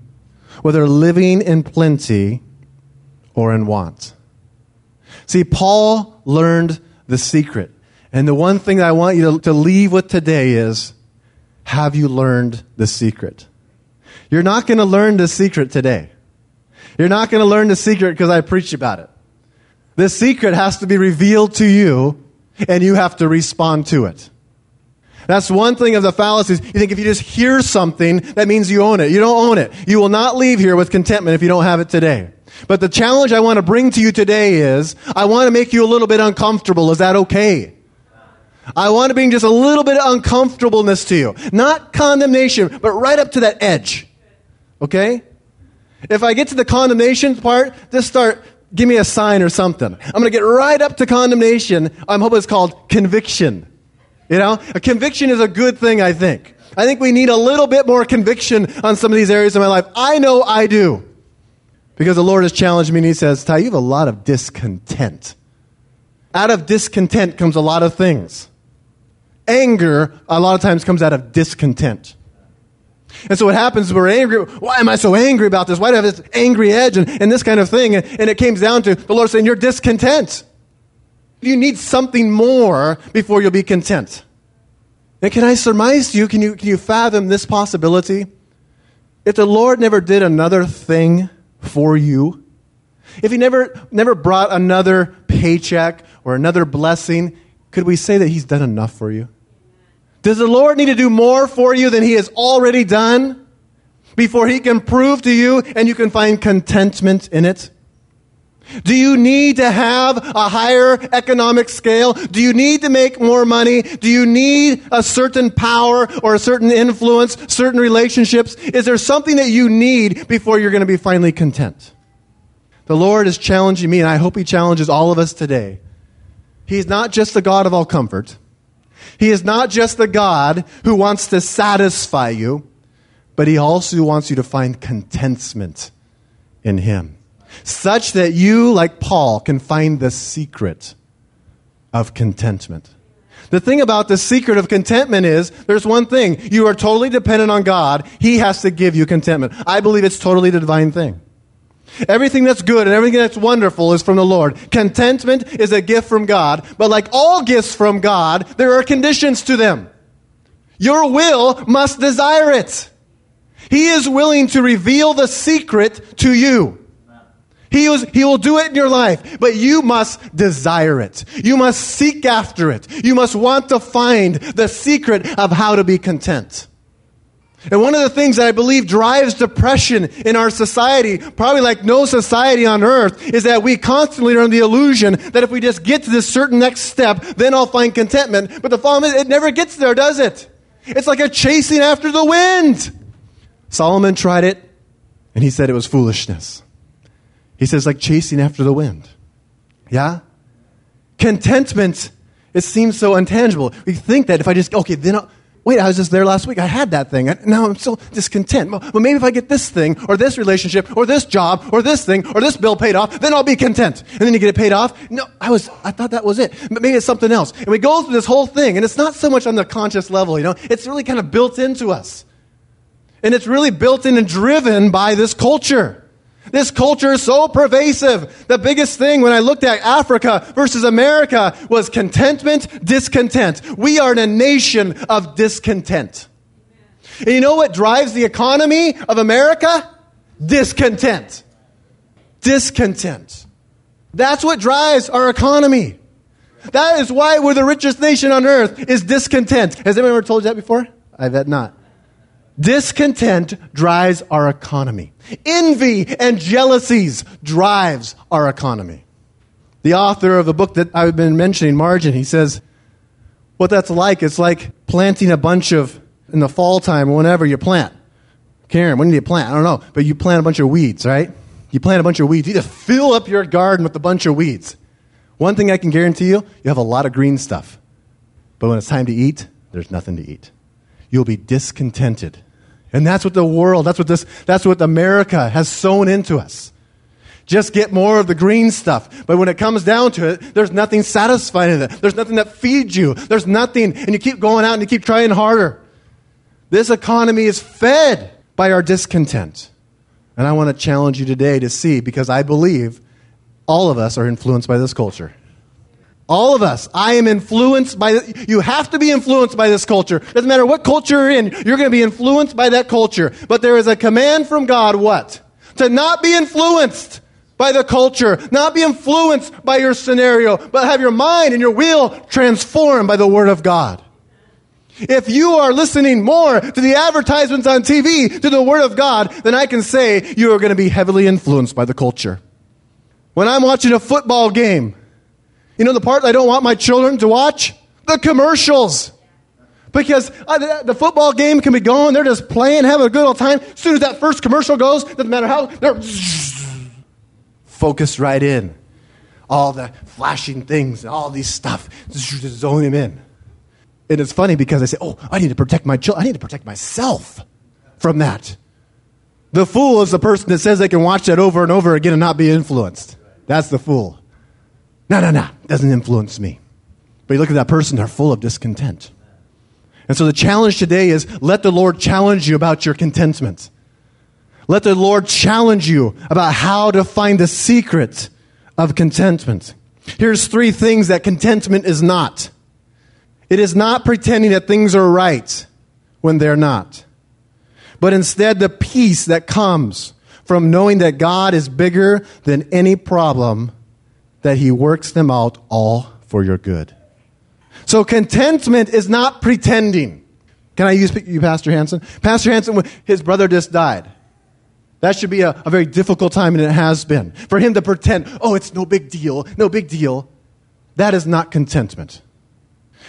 whether living in plenty or in want. See, Paul learned the secret. And the one thing that I want you to, to leave with today is have you learned the secret? You're not going to learn the secret today. You're not going to learn the secret because I preach about it. The secret has to be revealed to you, and you have to respond to it. That's one thing of the fallacies. You think if you just hear something, that means you own it. You don't own it. You will not leave here with contentment if you don't have it today. But the challenge I want to bring to you today is I want to make you a little bit uncomfortable. Is that okay? I want to bring just a little bit of uncomfortableness to you. Not condemnation, but right up to that edge. Okay? If I get to the condemnation part, just start, give me a sign or something. I'm going to get right up to condemnation. I'm hoping it's called conviction. You know, a conviction is a good thing, I think. I think we need a little bit more conviction on some of these areas of my life. I know I do. Because the Lord has challenged me and He says, Ty, you have a lot of discontent. Out of discontent comes a lot of things. Anger, a lot of times, comes out of discontent. And so what happens is we're angry. Why am I so angry about this? Why do I have this angry edge and, and this kind of thing? And, and it came down to the Lord saying, You're discontent. You need something more before you'll be content. And can I surmise to you, can you, can you fathom this possibility? If the Lord never did another thing for you, if He never, never brought another paycheck or another blessing, could we say that He's done enough for you? Does the Lord need to do more for you than He has already done before He can prove to you and you can find contentment in it? Do you need to have a higher economic scale? Do you need to make more money? Do you need a certain power or a certain influence, certain relationships? Is there something that you need before you're going to be finally content? The Lord is challenging me, and I hope He challenges all of us today. He's not just the God of all comfort. He is not just the God who wants to satisfy you, but He also wants you to find contentment in Him such that you, like Paul, can find the secret of contentment. The thing about the secret of contentment is there's one thing. You are totally dependent on God. He has to give you contentment. I believe it's totally the divine thing. Everything that's good and everything that's wonderful is from the Lord. Contentment is a gift from God, but like all gifts from God, there are conditions to them. Your will must desire it. He is willing to reveal the secret to you. He, was, he will do it in your life, but you must desire it. You must seek after it. You must want to find the secret of how to be content. And one of the things that I believe drives depression in our society, probably like no society on earth, is that we constantly are under the illusion that if we just get to this certain next step, then I'll find contentment. But the problem is, it never gets there, does it? It's like a chasing after the wind. Solomon tried it, and he said it was foolishness. He says, like chasing after the wind. Yeah? Contentment, it seems so intangible. We think that if I just, okay, then I'll, wait, I was just there last week. I had that thing. Now I'm so discontent. Well, maybe if I get this thing, or this relationship, or this job, or this thing, or this bill paid off, then I'll be content. And then you get it paid off. No, I was, I thought that was it. But maybe it's something else. And we go through this whole thing, and it's not so much on the conscious level, you know, it's really kind of built into us. And it's really built in and driven by this culture. This culture is so pervasive. The biggest thing when I looked at Africa versus America was contentment, discontent. We are in a nation of discontent. And you know what drives the economy of America? Discontent. Discontent. That's what drives our economy. That is why we're the richest nation on earth is discontent. Has anyone ever told you that before? I bet not. Discontent drives our economy. Envy and jealousies drives our economy. The author of the book that I've been mentioning, Margin, he says, what that's like, it's like planting a bunch of, in the fall time whenever you plant. Karen, when do you plant? I don't know, but you plant a bunch of weeds, right? You plant a bunch of weeds. You just fill up your garden with a bunch of weeds. One thing I can guarantee you, you have a lot of green stuff. But when it's time to eat, there's nothing to eat you'll be discontented. And that's what the world, that's what this, that's what America has sown into us. Just get more of the green stuff. But when it comes down to it, there's nothing satisfying in it. There's nothing that feeds you. There's nothing, and you keep going out and you keep trying harder. This economy is fed by our discontent. And I want to challenge you today to see, because I believe all of us are influenced by this culture. All of us. I am influenced by, you have to be influenced by this culture. Doesn't matter what culture you're in, you're going to be influenced by that culture. But there is a command from God, what? To not be influenced by the culture, not be influenced by your scenario, but have your mind and your will transformed by the Word of God. If you are listening more to the advertisements on TV, to the Word of God, then I can say you are going to be heavily influenced by the culture. When I'm watching a football game, you know the part I don't want my children to watch? The commercials. Because uh, the football game can be going, they're just playing, having a good old time. As soon as that first commercial goes, doesn't matter how, they're focused right in. All the flashing things, and all these stuff, just zone him in. And it's funny because I say, oh, I need to protect my children. I need to protect myself from that. The fool is the person that says they can watch that over and over again and not be influenced. That's the fool. No, no, no, doesn't influence me. But you look at that person, they're full of discontent. And so the challenge today is let the Lord challenge you about your contentment. Let the Lord challenge you about how to find the secret of contentment. Here's three things that contentment is not. It is not pretending that things are right when they're not, but instead the peace that comes from knowing that God is bigger than any problem that he works them out all for your good. So contentment is not pretending. Can I use you, Pastor Hansen? Pastor Hansen, his brother just died. That should be a, a very difficult time, and it has been. For him to pretend, oh, it's no big deal, no big deal, that is not contentment.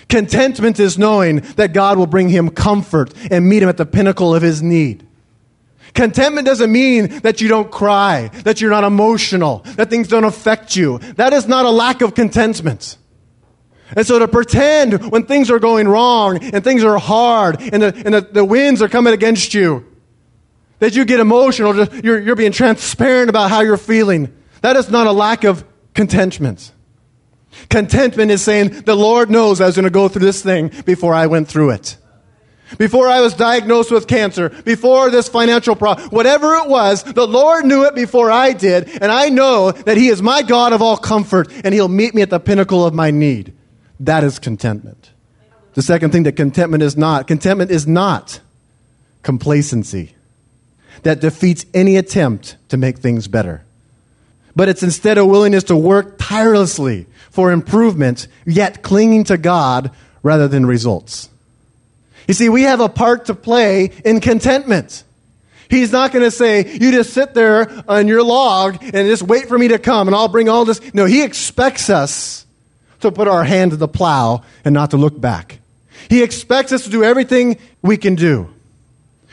Contentment is knowing that God will bring him comfort and meet him at the pinnacle of his need. Contentment doesn't mean that you don't cry, that you're not emotional, that things don't affect you. That is not a lack of contentment. And so to pretend when things are going wrong and things are hard and the, and the, the winds are coming against you, that you get emotional, you're, you're being transparent about how you're feeling, that is not a lack of contentment. Contentment is saying, the Lord knows I was going to go through this thing before I went through it. Before I was diagnosed with cancer, before this financial problem, whatever it was, the Lord knew it before I did, and I know that He is my God of all comfort, and He'll meet me at the pinnacle of my need. That is contentment. The second thing that contentment is not contentment is not complacency that defeats any attempt to make things better. But it's instead a willingness to work tirelessly for improvement, yet clinging to God rather than results. You see, we have a part to play in contentment. He's not going to say, you just sit there on your log and just wait for me to come and I'll bring all this. No, he expects us to put our hand to the plow and not to look back. He expects us to do everything we can do.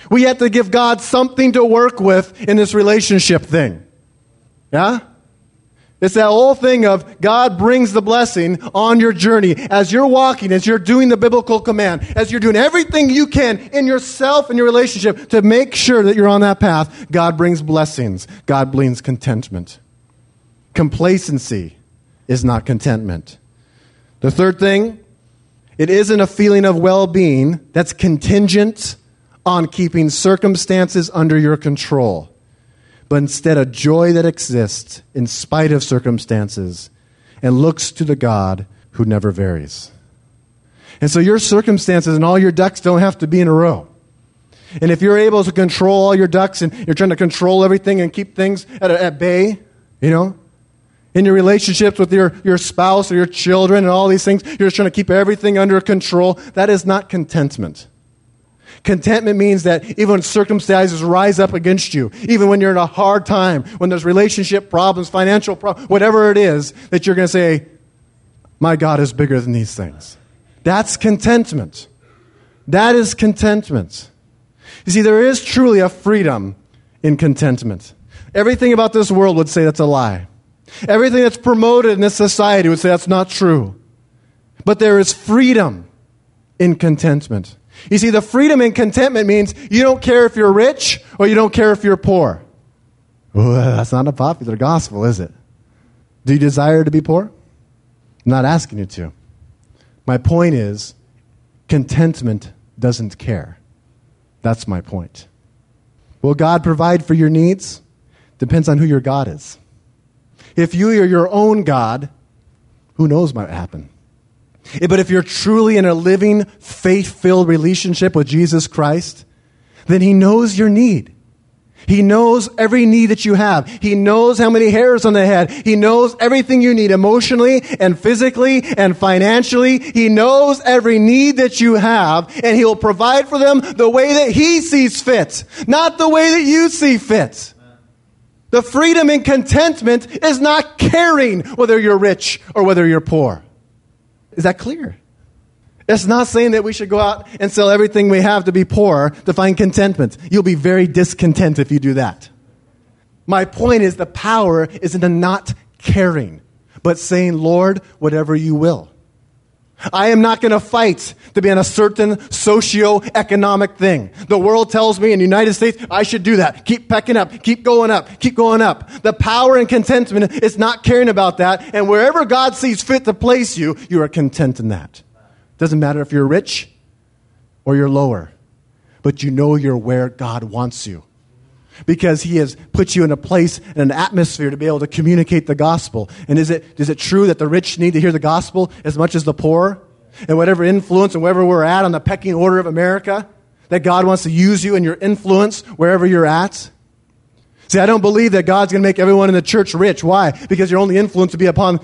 We have to give God something to work with in this relationship thing. Yeah? It's that whole thing of God brings the blessing on your journey as you're walking, as you're doing the biblical command, as you're doing everything you can in yourself and your relationship to make sure that you're on that path. God brings blessings. God brings contentment. Complacency is not contentment. The third thing, it isn't a feeling of well being that's contingent on keeping circumstances under your control, but instead a joy that exists in spite of circumstances and looks to the God who never varies. And so your circumstances and all your ducks don't have to be in a row. And if you're able to control all your ducks and you're trying to control everything and keep things at, at bay, you know, in your relationships with your, your spouse or your children and all these things, you're just trying to keep everything under control, that is not contentment. Contentment means that even when circumstances rise up against you, even when you're in a hard time, when there's relationship problems, financial problems, whatever it is, that you're going to say, My God is bigger than these things. That's contentment. That is contentment. You see, there is truly a freedom in contentment. Everything about this world would say that's a lie. Everything that's promoted in this society would say that's not true. But there is freedom in contentment. You see, the freedom and contentment means you don't care if you're rich or you don't care if you're poor. That's not a popular gospel, is it? Do you desire to be poor? I'm not asking you to. My point is, contentment doesn't care. That's my point. Will God provide for your needs? Depends on who your God is. If you are your own God, who knows what might happen? Eh, but if you're truly in a living, faith filled relationship with Jesus Christ, then He knows your need. He knows every need that you have. He knows how many hairs on the head. He knows everything you need emotionally and physically and financially. He knows every need that you have and He'll provide for them the way that He sees fit, not the way that you see fit. The freedom and contentment is not caring whether you're rich or whether you're poor. Is that clear? It's not saying that we should go out and sell everything we have to be poor to find contentment. You'll be very discontent if you do that. My point is the power is in the not caring, but saying, Lord, whatever you will. I am not going to fight to be on a certain socio-economic thing. The world tells me in the United States I should do that. Keep pecking up, keep going up, keep going up. The power and contentment is not caring about that. And wherever God sees fit to place you, you are content in that. Doesn't matter if you're rich or you're lower, but you know you're where God wants you because he has put you in a place and an atmosphere to be able to communicate the gospel. And is it, is it true that the rich need to hear the gospel as much as the poor? And whatever influence and wherever we're at on the pecking order of America, that God wants to use you and your influence wherever you're at? See, I don't believe that God's going to make everyone in the church rich. Why? Because your only influence will be upon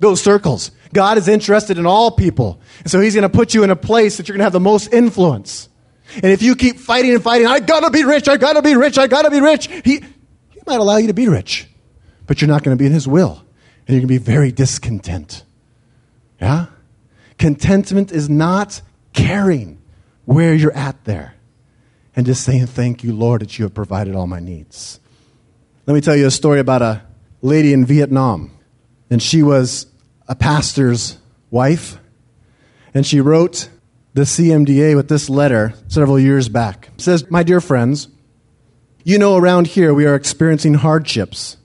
those circles. God is interested in all people. And so he's going to put you in a place that you're going to have the most influence. And if you keep fighting and fighting, I gotta be rich, I gotta be rich, I gotta be rich, he, he might allow you to be rich, but you're not to be in his will. And you're to be very discontent. Yeah? Contentment is not caring where you're at there and just saying, Thank you, Lord, that you have provided all my needs. Let me tell you a story about a lady in Vietnam. And she was a pastor's wife. And she wrote the CMDA with this letter several years back. It says, My dear friends, you know around here we are experiencing hardships,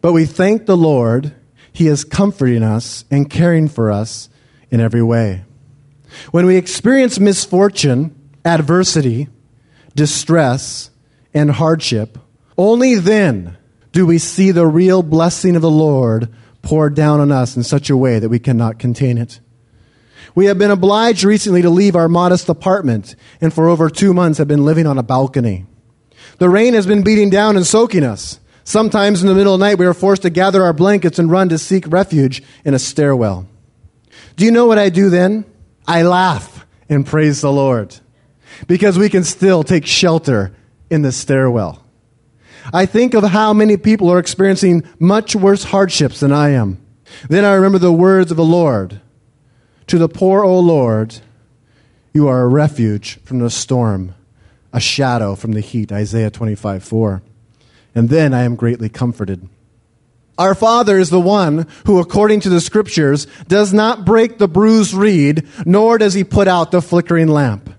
but we thank the Lord. He is comforting us and caring for us in every way. When we experience misfortune, adversity, distress, and hardship, only then do we see the real blessing of the Lord poured down on us in such a way that we cannot contain it. We have been obliged recently to leave our modest apartment and for over two months have been living on a balcony. The rain has been beating down and soaking us. Sometimes in the middle of the night, we are forced to gather our blankets and run to seek refuge in a stairwell. Do you know what I do then? I laugh and praise the Lord because we can still take shelter in the stairwell. I think of how many people are experiencing much worse hardships than I am. Then I remember the words of the Lord To the poor, O Lord, you are a refuge from the storm, a shadow from the heat. Isaiah 25 4. And then I am greatly comforted. Our Father is the one who, according to the Scriptures, does not break the bruised reed, nor does he put out the flickering lamp.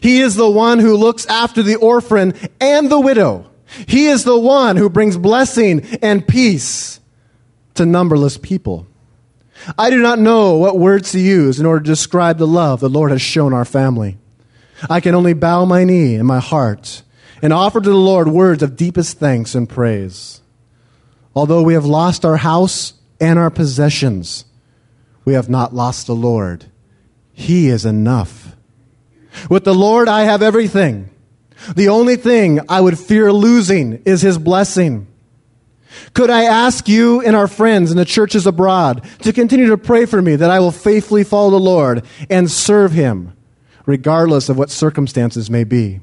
He is the one who looks after the orphan and the widow. He is the one who brings blessing and peace to numberless people. I do not know what words to use in order to describe the love the Lord has shown our family. I can only bow my knee and my heart and offer to the Lord words of deepest thanks and praise. Although we have lost our house and our possessions, we have not lost the Lord. He is enough. With the Lord, I have everything. The only thing I would fear losing is his blessing. Could I ask you and our friends in the churches abroad to continue to pray for me that I will faithfully follow the Lord and serve him, regardless of what circumstances may be?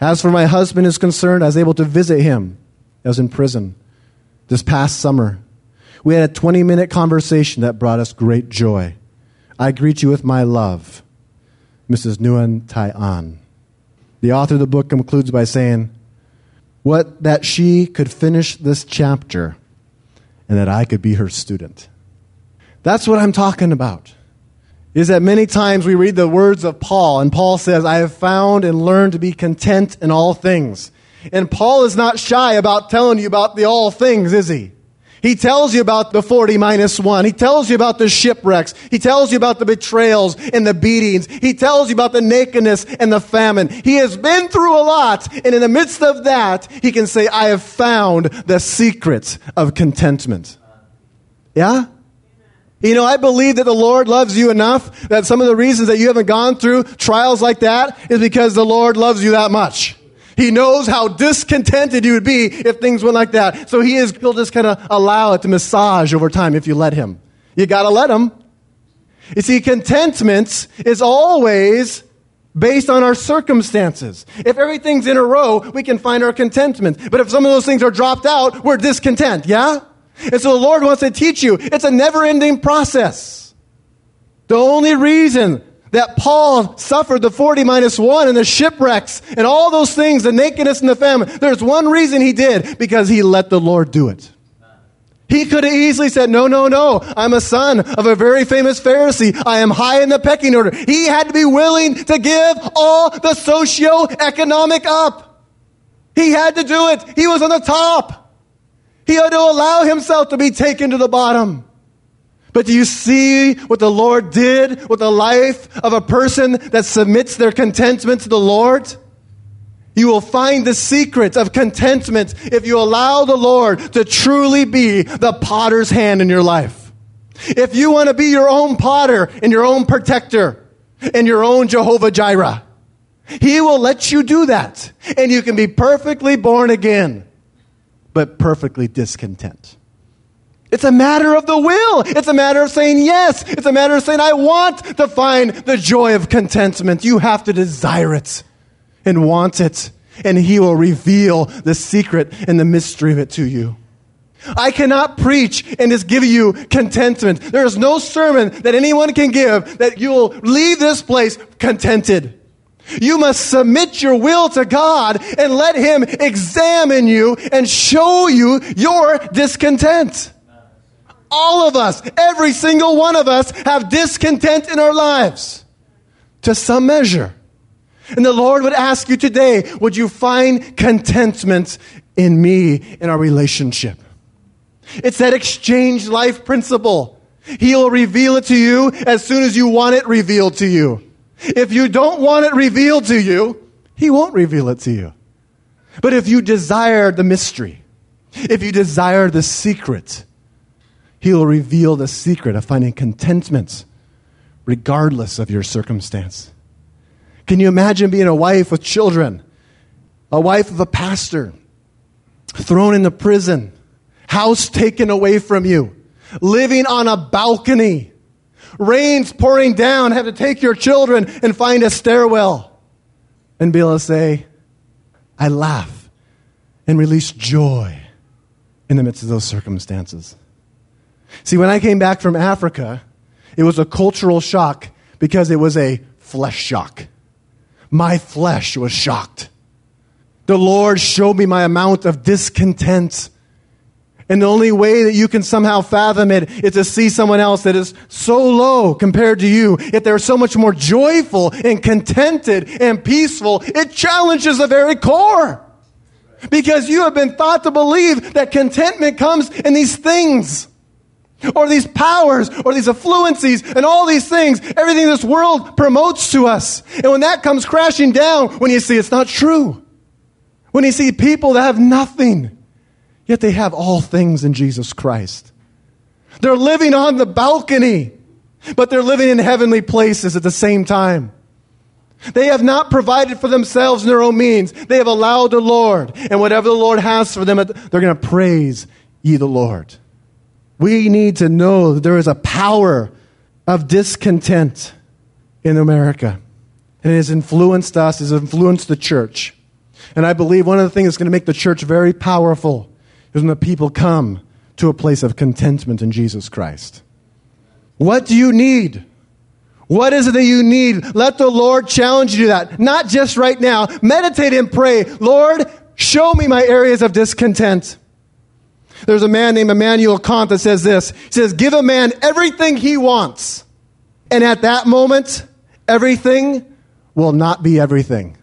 As for my husband is concerned, I was able to visit him. I was in prison this past summer. We had a 20 minute conversation that brought us great joy. I greet you with my love, Mrs. Nguyen Tai An. The author of the book concludes by saying, what, that she could finish this chapter and that I could be her student. That's what I'm talking about. Is that many times we read the words of Paul, and Paul says, I have found and learned to be content in all things. And Paul is not shy about telling you about the all things, is he? He tells you about the 40 minus one. He tells you about the shipwrecks. He tells you about the betrayals and the beatings. He tells you about the nakedness and the famine. He has been through a lot. And in the midst of that, he can say, I have found the secret of contentment. Yeah? You know, I believe that the Lord loves you enough that some of the reasons that you haven't gone through trials like that is because the Lord loves you that much. He knows how discontented you would be if things went like that. So he is, he'll just kind of allow it to massage over time if you let him. You gotta let him. You see, contentment is always based on our circumstances. If everything's in a row, we can find our contentment. But if some of those things are dropped out, we're discontent, yeah? And so the Lord wants to teach you it's a never ending process. The only reason that Paul suffered the 40 minus one and the shipwrecks and all those things, the nakedness and the famine. There's one reason he did, because he let the Lord do it. He could have easily said, No, no, no. I'm a son of a very famous Pharisee. I am high in the pecking order. He had to be willing to give all the socio-economic up. He had to do it. He was on the top. He had to allow himself to be taken to the bottom. But do you see what the Lord did with the life of a person that submits their contentment to the Lord? You will find the secret of contentment if you allow the Lord to truly be the potter's hand in your life. If you want to be your own potter and your own protector and your own Jehovah Jireh, He will let you do that. And you can be perfectly born again. but perfectly discontent. It's a matter of the will. It's a matter of saying yes. It's a matter of saying, I want to find the joy of contentment. You have to desire it and want it, and He will reveal the secret and the mystery of it to you. I cannot preach and just give you contentment. There is no sermon that anyone can give that you'll leave this place contented. You must submit your will to God and let Him examine you and show you your discontent. All of us, every single one of us, have discontent in our lives to some measure. And the Lord would ask you today, would you find contentment in me, in our relationship? It's that exchange life principle. He'll reveal it to you as soon as you want it revealed to you. If you don't want it revealed to you, He won't reveal it to you. But if you desire the mystery, if you desire the secret, He'll reveal the secret of finding contentment regardless of your circumstance. Can you imagine being a wife with children, a wife of a pastor, thrown into prison, house taken away from you, living on a balcony, rain's pouring down, have to take your children and find a stairwell, and be able to say, I laugh and release joy in the midst of those circumstances. See, when I came back from Africa, it was a cultural shock because it was a flesh shock. My flesh was shocked. The Lord showed me my amount of discontent. And the only way that you can somehow fathom it is to see someone else that is so low compared to you, yet they're so much more joyful and contented and peaceful. It challenges the very core. Because you have been thought to believe that contentment comes in these things or these powers or these affluencies and all these things, everything this world promotes to us. And when that comes crashing down, when you see it's not true, when you see people that have nothing, yet they have all things in Jesus Christ. They're living on the balcony, but they're living in heavenly places at the same time. They have not provided for themselves in their own means. They have allowed the Lord. And whatever the Lord has for them, they're going to praise ye the Lord. We need to know that there is a power of discontent in America. And it has influenced us, it has influenced the church. And I believe one of the things that's going to make the church very powerful is when the people come to a place of contentment in Jesus Christ. What do you need? What is it that you need? Let the Lord challenge you to that. Not just right now. Meditate and pray. Lord, show me my areas of discontent. There's a man named Immanuel Kant that says this. He says, give a man everything he wants. And at that moment, everything will not be everything.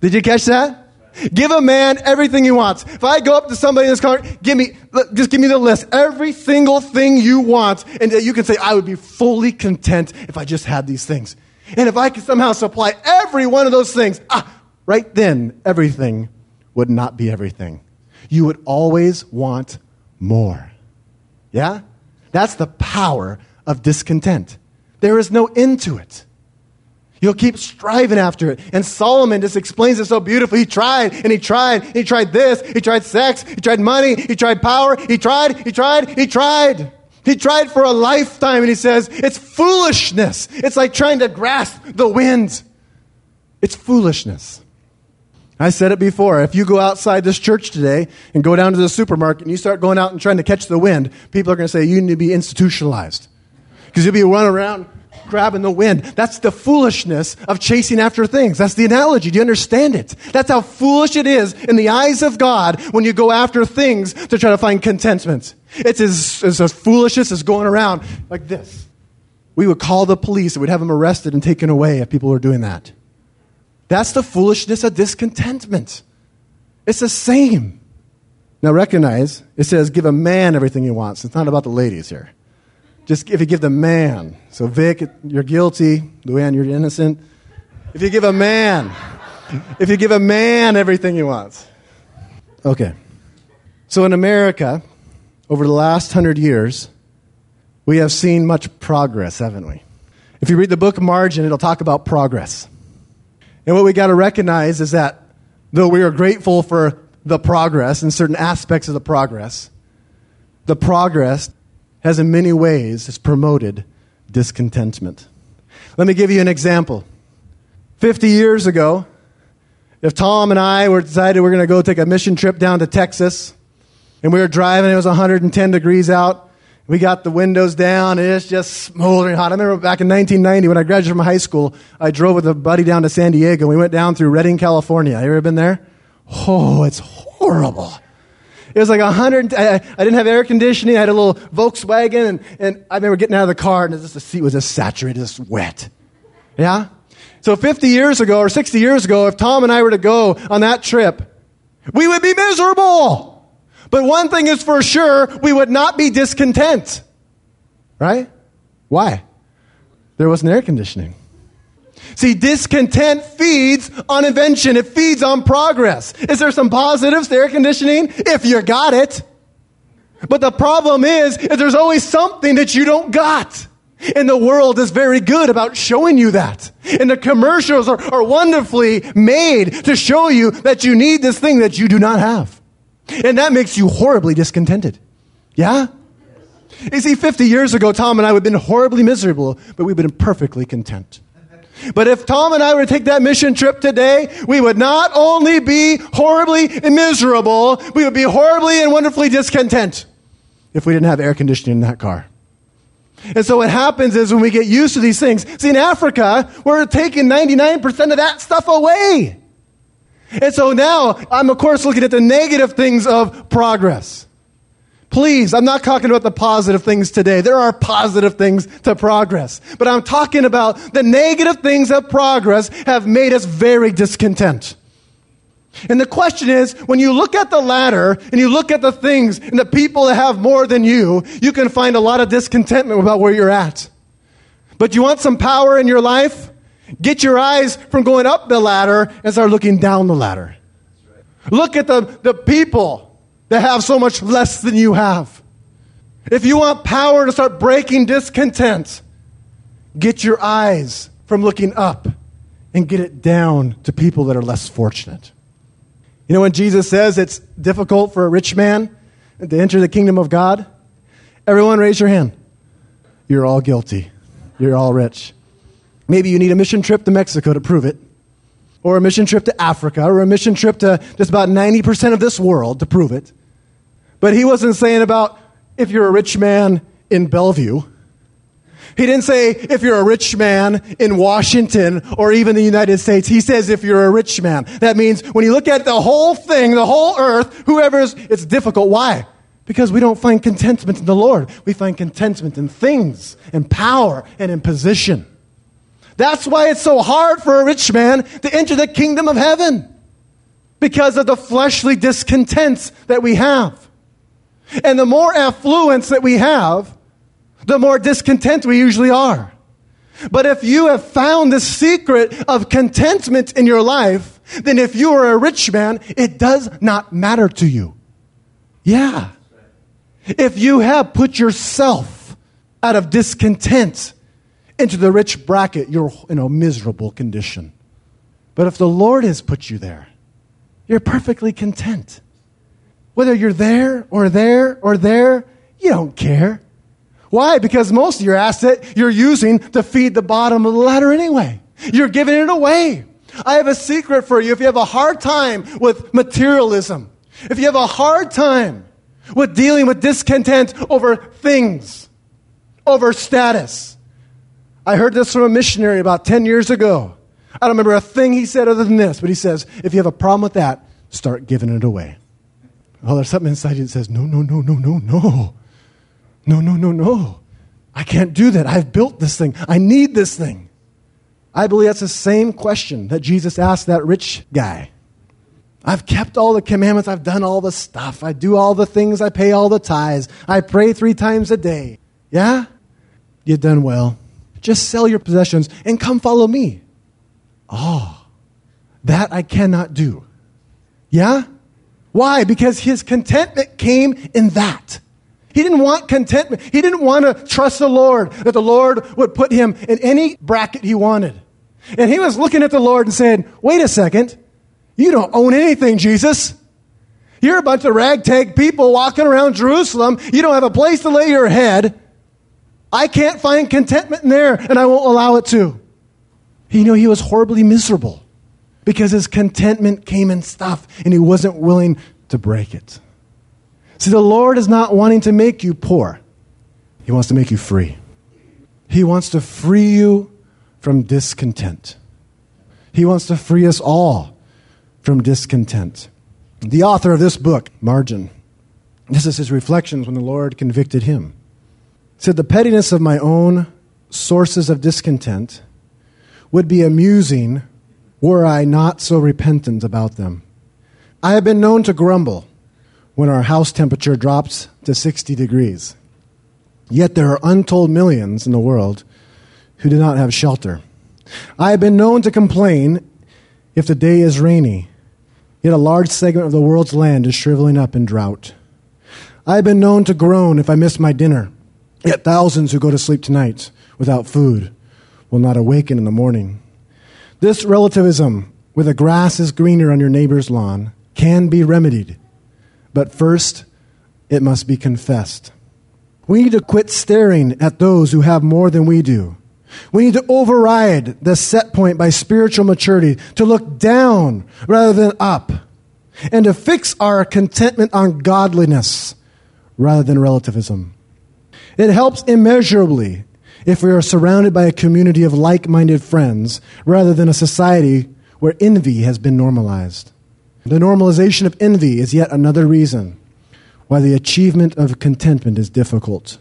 Did you catch that? Give a man everything he wants. If I go up to somebody in this car, give me, just give me the list. Every single thing you want. And you can say, I would be fully content if I just had these things. And if I could somehow supply every one of those things, ah, right then, everything would not be everything you would always want more. Yeah? That's the power of discontent. There is no end to it. You'll keep striving after it. And Solomon just explains it so beautifully. He tried and he tried. He tried this. He tried sex. He tried money. He tried power. He tried. He tried. He tried. He tried for a lifetime and he says, it's foolishness. It's like trying to grasp the wind. It's foolishness. I said it before. If you go outside this church today and go down to the supermarket and you start going out and trying to catch the wind, people are going to say you need to be institutionalized. Because you'll be running around grabbing the wind. That's the foolishness of chasing after things. That's the analogy. Do you understand it? That's how foolish it is in the eyes of God when you go after things to try to find contentment. It's as, as, as foolish as going around like this. We would call the police and we'd have them arrested and taken away if people were doing that. That's the foolishness of discontentment. It's the same. Now recognize, it says give a man everything he wants. It's not about the ladies here. Just if you give the man. So Vic, you're guilty. Luann, you're innocent. If you give a man, if you give a man everything he wants. Okay. So in America, over the last hundred years, we have seen much progress, haven't we? If you read the book Margin, it'll talk about progress. And what we got to recognize is that though we are grateful for the progress and certain aspects of the progress, the progress has in many ways has promoted discontentment. Let me give you an example. 50 years ago, if Tom and I were decided we're going to go take a mission trip down to Texas, and we were driving, it was 110 degrees out, we got the windows down, it's just smoldering hot. I remember back in 1990 when I graduated from high school, I drove with a buddy down to San Diego. We went down through Redding, California. You ever been there? Oh, it's horrible. It was like 100. I, I, didn't have air conditioning. I had a little Volkswagen, and, and I remember getting out of the car, and just, the seat was just saturated, just wet. Yeah? So 50 years ago or 60 years ago, if Tom and I were to go on that trip, we would be miserable. But one thing is for sure, we would not be discontent. Right? Why? There wasn't air conditioning. See, discontent feeds on invention. It feeds on progress. Is there some positives to air conditioning? If you got it. But the problem is, is there's always something that you don't got. And the world is very good about showing you that. And the commercials are, are wonderfully made to show you that you need this thing that you do not have. And that makes you horribly discontented. Yeah? You see, 50 years ago, Tom and I would have been horribly miserable, but we've been perfectly content. But if Tom and I were to take that mission trip today, we would not only be horribly miserable, we would be horribly and wonderfully discontent if we didn't have air conditioning in that car. And so what happens is when we get used to these things, see, in Africa, we're taking 99% of that stuff away. And so now I'm, of course, looking at the negative things of progress. Please, I'm not talking about the positive things today. There are positive things to progress. But I'm talking about the negative things of progress have made us very discontent. And the question is, when you look at the ladder and you look at the things and the people that have more than you, you can find a lot of discontentment about where you're at. But you want some power in your life? Get your eyes from going up the ladder and start looking down the ladder. Look at the, the people that have so much less than you have. If you want power to start breaking discontent, get your eyes from looking up and get it down to people that are less fortunate. You know, when Jesus says it's difficult for a rich man to enter the kingdom of God, everyone raise your hand. You're all guilty. You're all rich. Maybe you need a mission trip to Mexico to prove it, or a mission trip to Africa, or a mission trip to just about 90% of this world to prove it. But he wasn't saying about if you're a rich man in Bellevue he didn't say if you're a rich man in Washington or even the United States. He says if you're a rich man. That means when you look at the whole thing, the whole earth, whoever's, it's difficult. Why? Because we don't find contentment in the Lord. We find contentment in things, in power, and in position. That's why it's so hard for a rich man to enter the kingdom of heaven. Because of the fleshly discontents that we have. And the more affluence that we have, the more discontent we usually are. But if you have found the secret of contentment in your life, then if you are a rich man, it does not matter to you. Yeah. If you have put yourself out of discontent into the rich bracket, you're in a miserable condition. But if the Lord has put you there, you're perfectly content. Whether you're there or there or there, you don't care. Why? Because most of your asset you're using to feed the bottom of the ladder anyway. You're giving it away. I have a secret for you. If you have a hard time with materialism, if you have a hard time with dealing with discontent over things, over status, I heard this from a missionary about 10 years ago. I don't remember a thing he said other than this, but he says, if you have a problem with that, start giving it away. Oh, there's something inside you that says, no, no, no, no, no, no. No, no, no, no. I can't do that. I've built this thing. I need this thing. I believe that's the same question that Jesus asked that rich guy. I've kept all the commandments. I've done all the stuff. I do all the things. I pay all the tithes. I pray three times a day. Yeah? You've done well. Just sell your possessions and come follow me. Oh, that I cannot do. Yeah? Why? Because his contentment came in that. He didn't want contentment. He didn't want to trust the Lord, that the Lord would put him in any bracket he wanted. And he was looking at the Lord and saying, Wait a second. You don't own anything, Jesus. You're a bunch of ragtag people walking around Jerusalem. You don't have a place to lay your head. I can't find contentment in there, and I won't allow it to. You know, he was horribly miserable because his contentment came in stuff, and he wasn't willing to break it. See, the Lord is not wanting to make you poor, He wants to make you free. He wants to free you from discontent. He wants to free us all from discontent. The author of this book, Margin, this is his reflections when the Lord convicted him. Said, The pettiness of my own sources of discontent would be amusing were I not so repentant about them. I have been known to grumble when our house temperature drops to 60 degrees. Yet there are untold millions in the world who do not have shelter. I have been known to complain if the day is rainy, yet a large segment of the world's land is shriveling up in drought. I have been known to groan if I miss my dinner, yet thousands who go to sleep tonight without food will not awaken in the morning. This relativism, where the grass is greener on your neighbor's lawn, can be remedied, but first it must be confessed. We need to quit staring at those who have more than we do. We need to override the set point by spiritual maturity, to look down rather than up, and to fix our contentment on godliness rather than relativism. It helps immeasurably if we are surrounded by a community of like minded friends rather than a society where envy has been normalized. The normalization of envy is yet another reason why the achievement of contentment is difficult.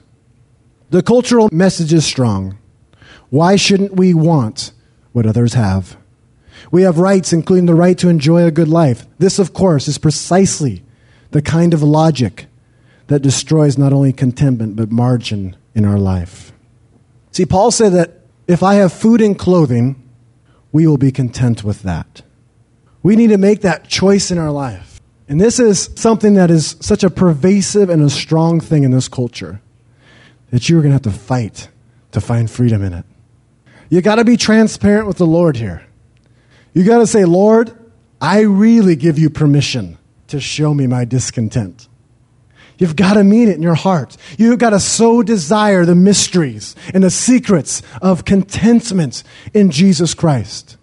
The cultural message is strong. Why shouldn't we want what others have? We have rights, including the right to enjoy a good life. This, of course, is precisely the kind of logic that destroys not only contentment, but margin in our life. See, Paul said that if I have food and clothing, we will be content with that. We need to make that choice in our life. And this is something that is such a pervasive and a strong thing in this culture that you're going to have to fight to find freedom in it. You got to be transparent with the Lord here. You got to say, Lord, I really give you permission to show me my discontent. You've got to mean it in your heart. You've got to so desire the mysteries and the secrets of contentment in Jesus Christ.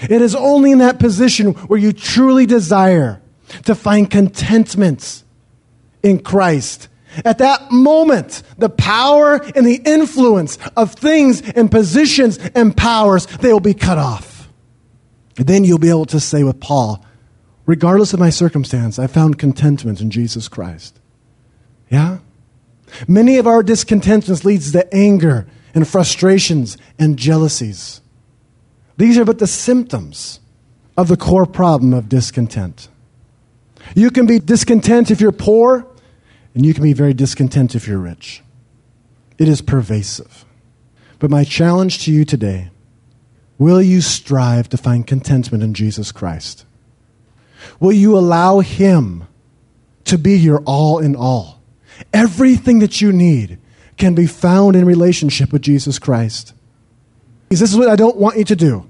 It is only in that position where you truly desire to find contentment in Christ. At that moment, the power and the influence of things and positions and powers, they will be cut off. Then you'll be able to say with Paul, regardless of my circumstance, I found contentment in Jesus Christ. Yeah? Many of our discontentments leads to anger and frustrations and jealousies. These are but the symptoms of the core problem of discontent. You can be discontent if you're poor, and you can be very discontent if you're rich. It is pervasive. But my challenge to you today will you strive to find contentment in Jesus Christ? Will you allow Him to be your all in all? Everything that you need can be found in relationship with Jesus Christ. Because this is what I don't want you to do.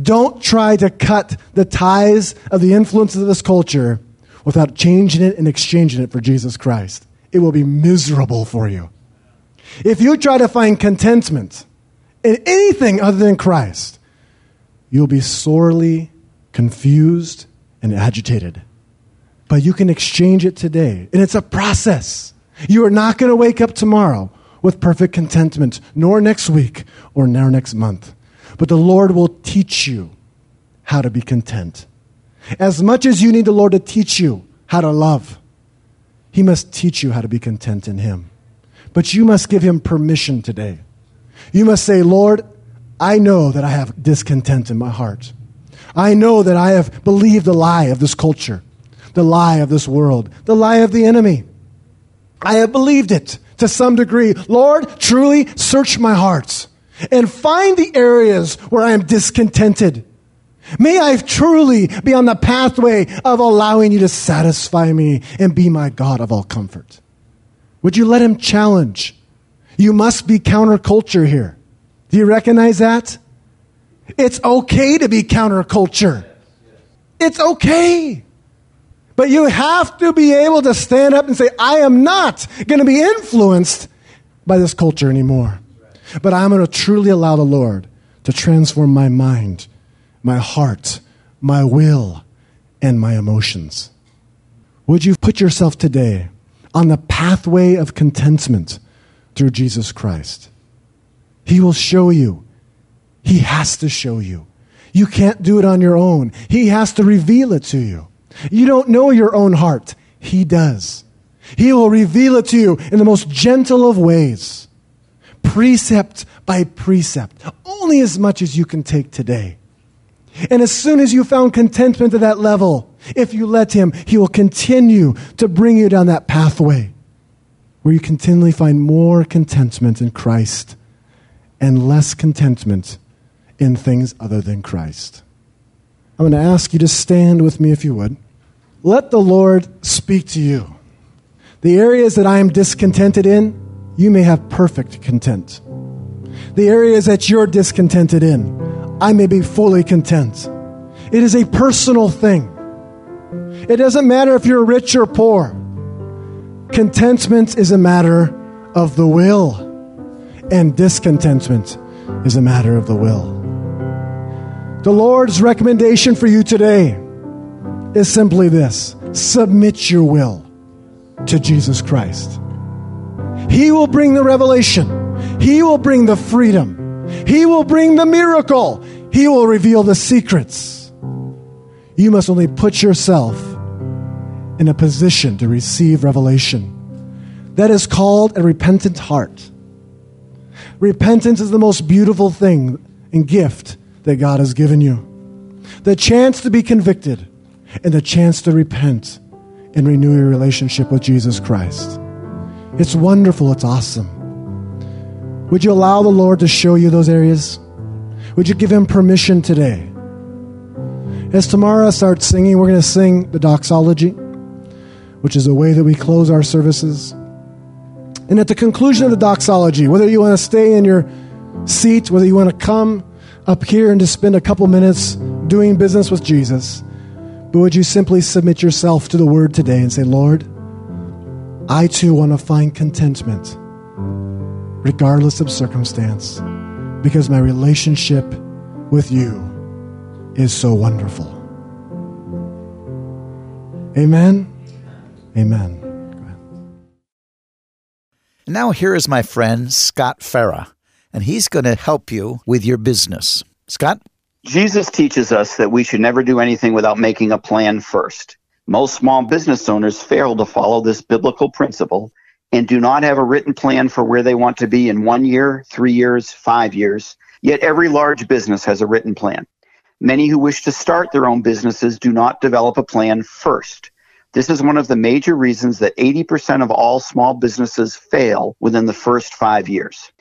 Don't try to cut the ties of the influences of this culture without changing it and exchanging it for Jesus Christ. It will be miserable for you. If you try to find contentment in anything other than Christ, you'll be sorely confused and agitated. But you can exchange it today. And it's a process. You are not going to wake up tomorrow with perfect contentment, nor next week or nor next month. But the Lord will teach you how to be content. As much as you need the Lord to teach you how to love, He must teach you how to be content in Him. But you must give Him permission today. You must say, Lord, I know that I have discontent in my heart. I know that I have believed the lie of this culture, the lie of this world, the lie of the enemy. I have believed it to some degree. Lord, truly search my heart and find the areas where I am discontented May I truly be on the pathway of allowing you to satisfy me and be my God of all comfort. Would you let him challenge? You must be counterculture here. Do you recognize that? It's okay to be counterculture. It's okay. But you have to be able to stand up and say, I am not going to be influenced by this culture anymore. But I'm going to truly allow the Lord to transform my mind, my heart, my will, and my emotions. Would you put yourself today on the pathway of contentment through Jesus Christ? He will show you. He has to show you. You can't do it on your own. He has to reveal it to you. You don't know your own heart. He does. He will reveal it to you in the most gentle of ways, precept by precept, only as much as you can take today. And as soon as you found contentment at that level, if you let Him, He will continue to bring you down that pathway where you continually find more contentment in Christ and less contentment in things other than Christ. I'm going to ask you to stand with me if you would. Let the Lord speak to you. The areas that I am discontented in, you may have perfect content. The areas that you're discontented in, I may be fully content. It is a personal thing. It doesn't matter if you're rich or poor. Contentment is a matter of the will, and discontentment is a matter of the will. The Lord's recommendation for you today is simply this submit your will to Jesus Christ. He will bring the revelation, He will bring the freedom, He will bring the miracle, He will reveal the secrets. You must only put yourself in a position to receive revelation. That is called a repentant heart. Repentance is the most beautiful thing and gift that God has given you. The chance to be convicted and the chance to repent and renew your relationship with Jesus Christ. It's wonderful, it's awesome. Would you allow the Lord to show you those areas? Would you give Him permission today? As tomorrow starts singing, we're going to sing the doxology, which is a way that we close our services. And at the conclusion of the doxology, whether you want to stay in your seat, whether you want to come up here and to spend a couple minutes doing business with Jesus, but would you simply submit yourself to the word today and say, Lord, I too want to find contentment, regardless of circumstance, because my relationship with you is so wonderful. Amen. Amen. Now, here is my friend Scott Farah, and he's going to help you with your business. Scott? Jesus teaches us that we should never do anything without making a plan first. Most small business owners fail to follow this biblical principle and do not have a written plan for where they want to be in one year, three years, five years. Yet every large business has a written plan. Many who wish to start their own businesses do not develop a plan first. This is one of the major reasons that 80% of all small businesses fail within the first five years.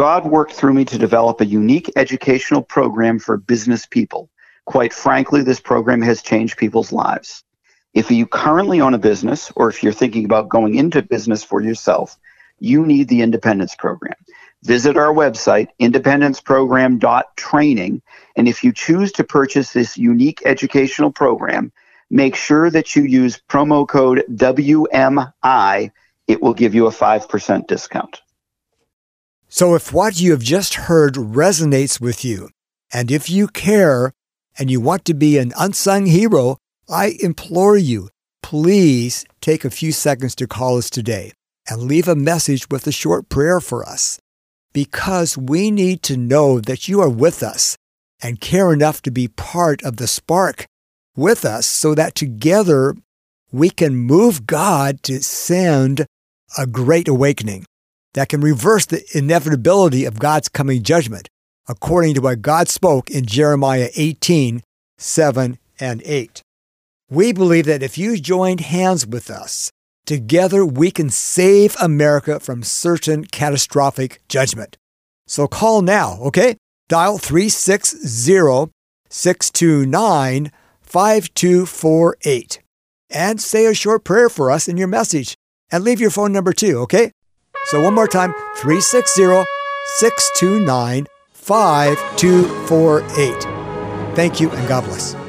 God worked through me to develop a unique educational program for business people. Quite frankly, this program has changed people's lives. If you currently own a business or if you're thinking about going into business for yourself, you need the Independence Program. Visit our website, independenceprogram.training, and if you choose to purchase this unique educational program, make sure that you use promo code WMI. It will give you a 5% discount. So, if what you have just heard resonates with you, and if you care and you want to be an unsung hero, I implore you, please take a few seconds to call us today and leave a message with a short prayer for us. Because we need to know that you are with us and care enough to be part of the spark with us so that together we can move God to send a great awakening that can reverse the inevitability of God's coming judgment, according to what God spoke in Jeremiah 18 7 and 8. We believe that if you joined hands with us, together we can save America from certain catastrophic judgment. So call now, okay? Dial 360 629 5248 and say a short prayer for us in your message and leave your phone number too, okay? So one more time 360 629 5248. Thank you and God bless.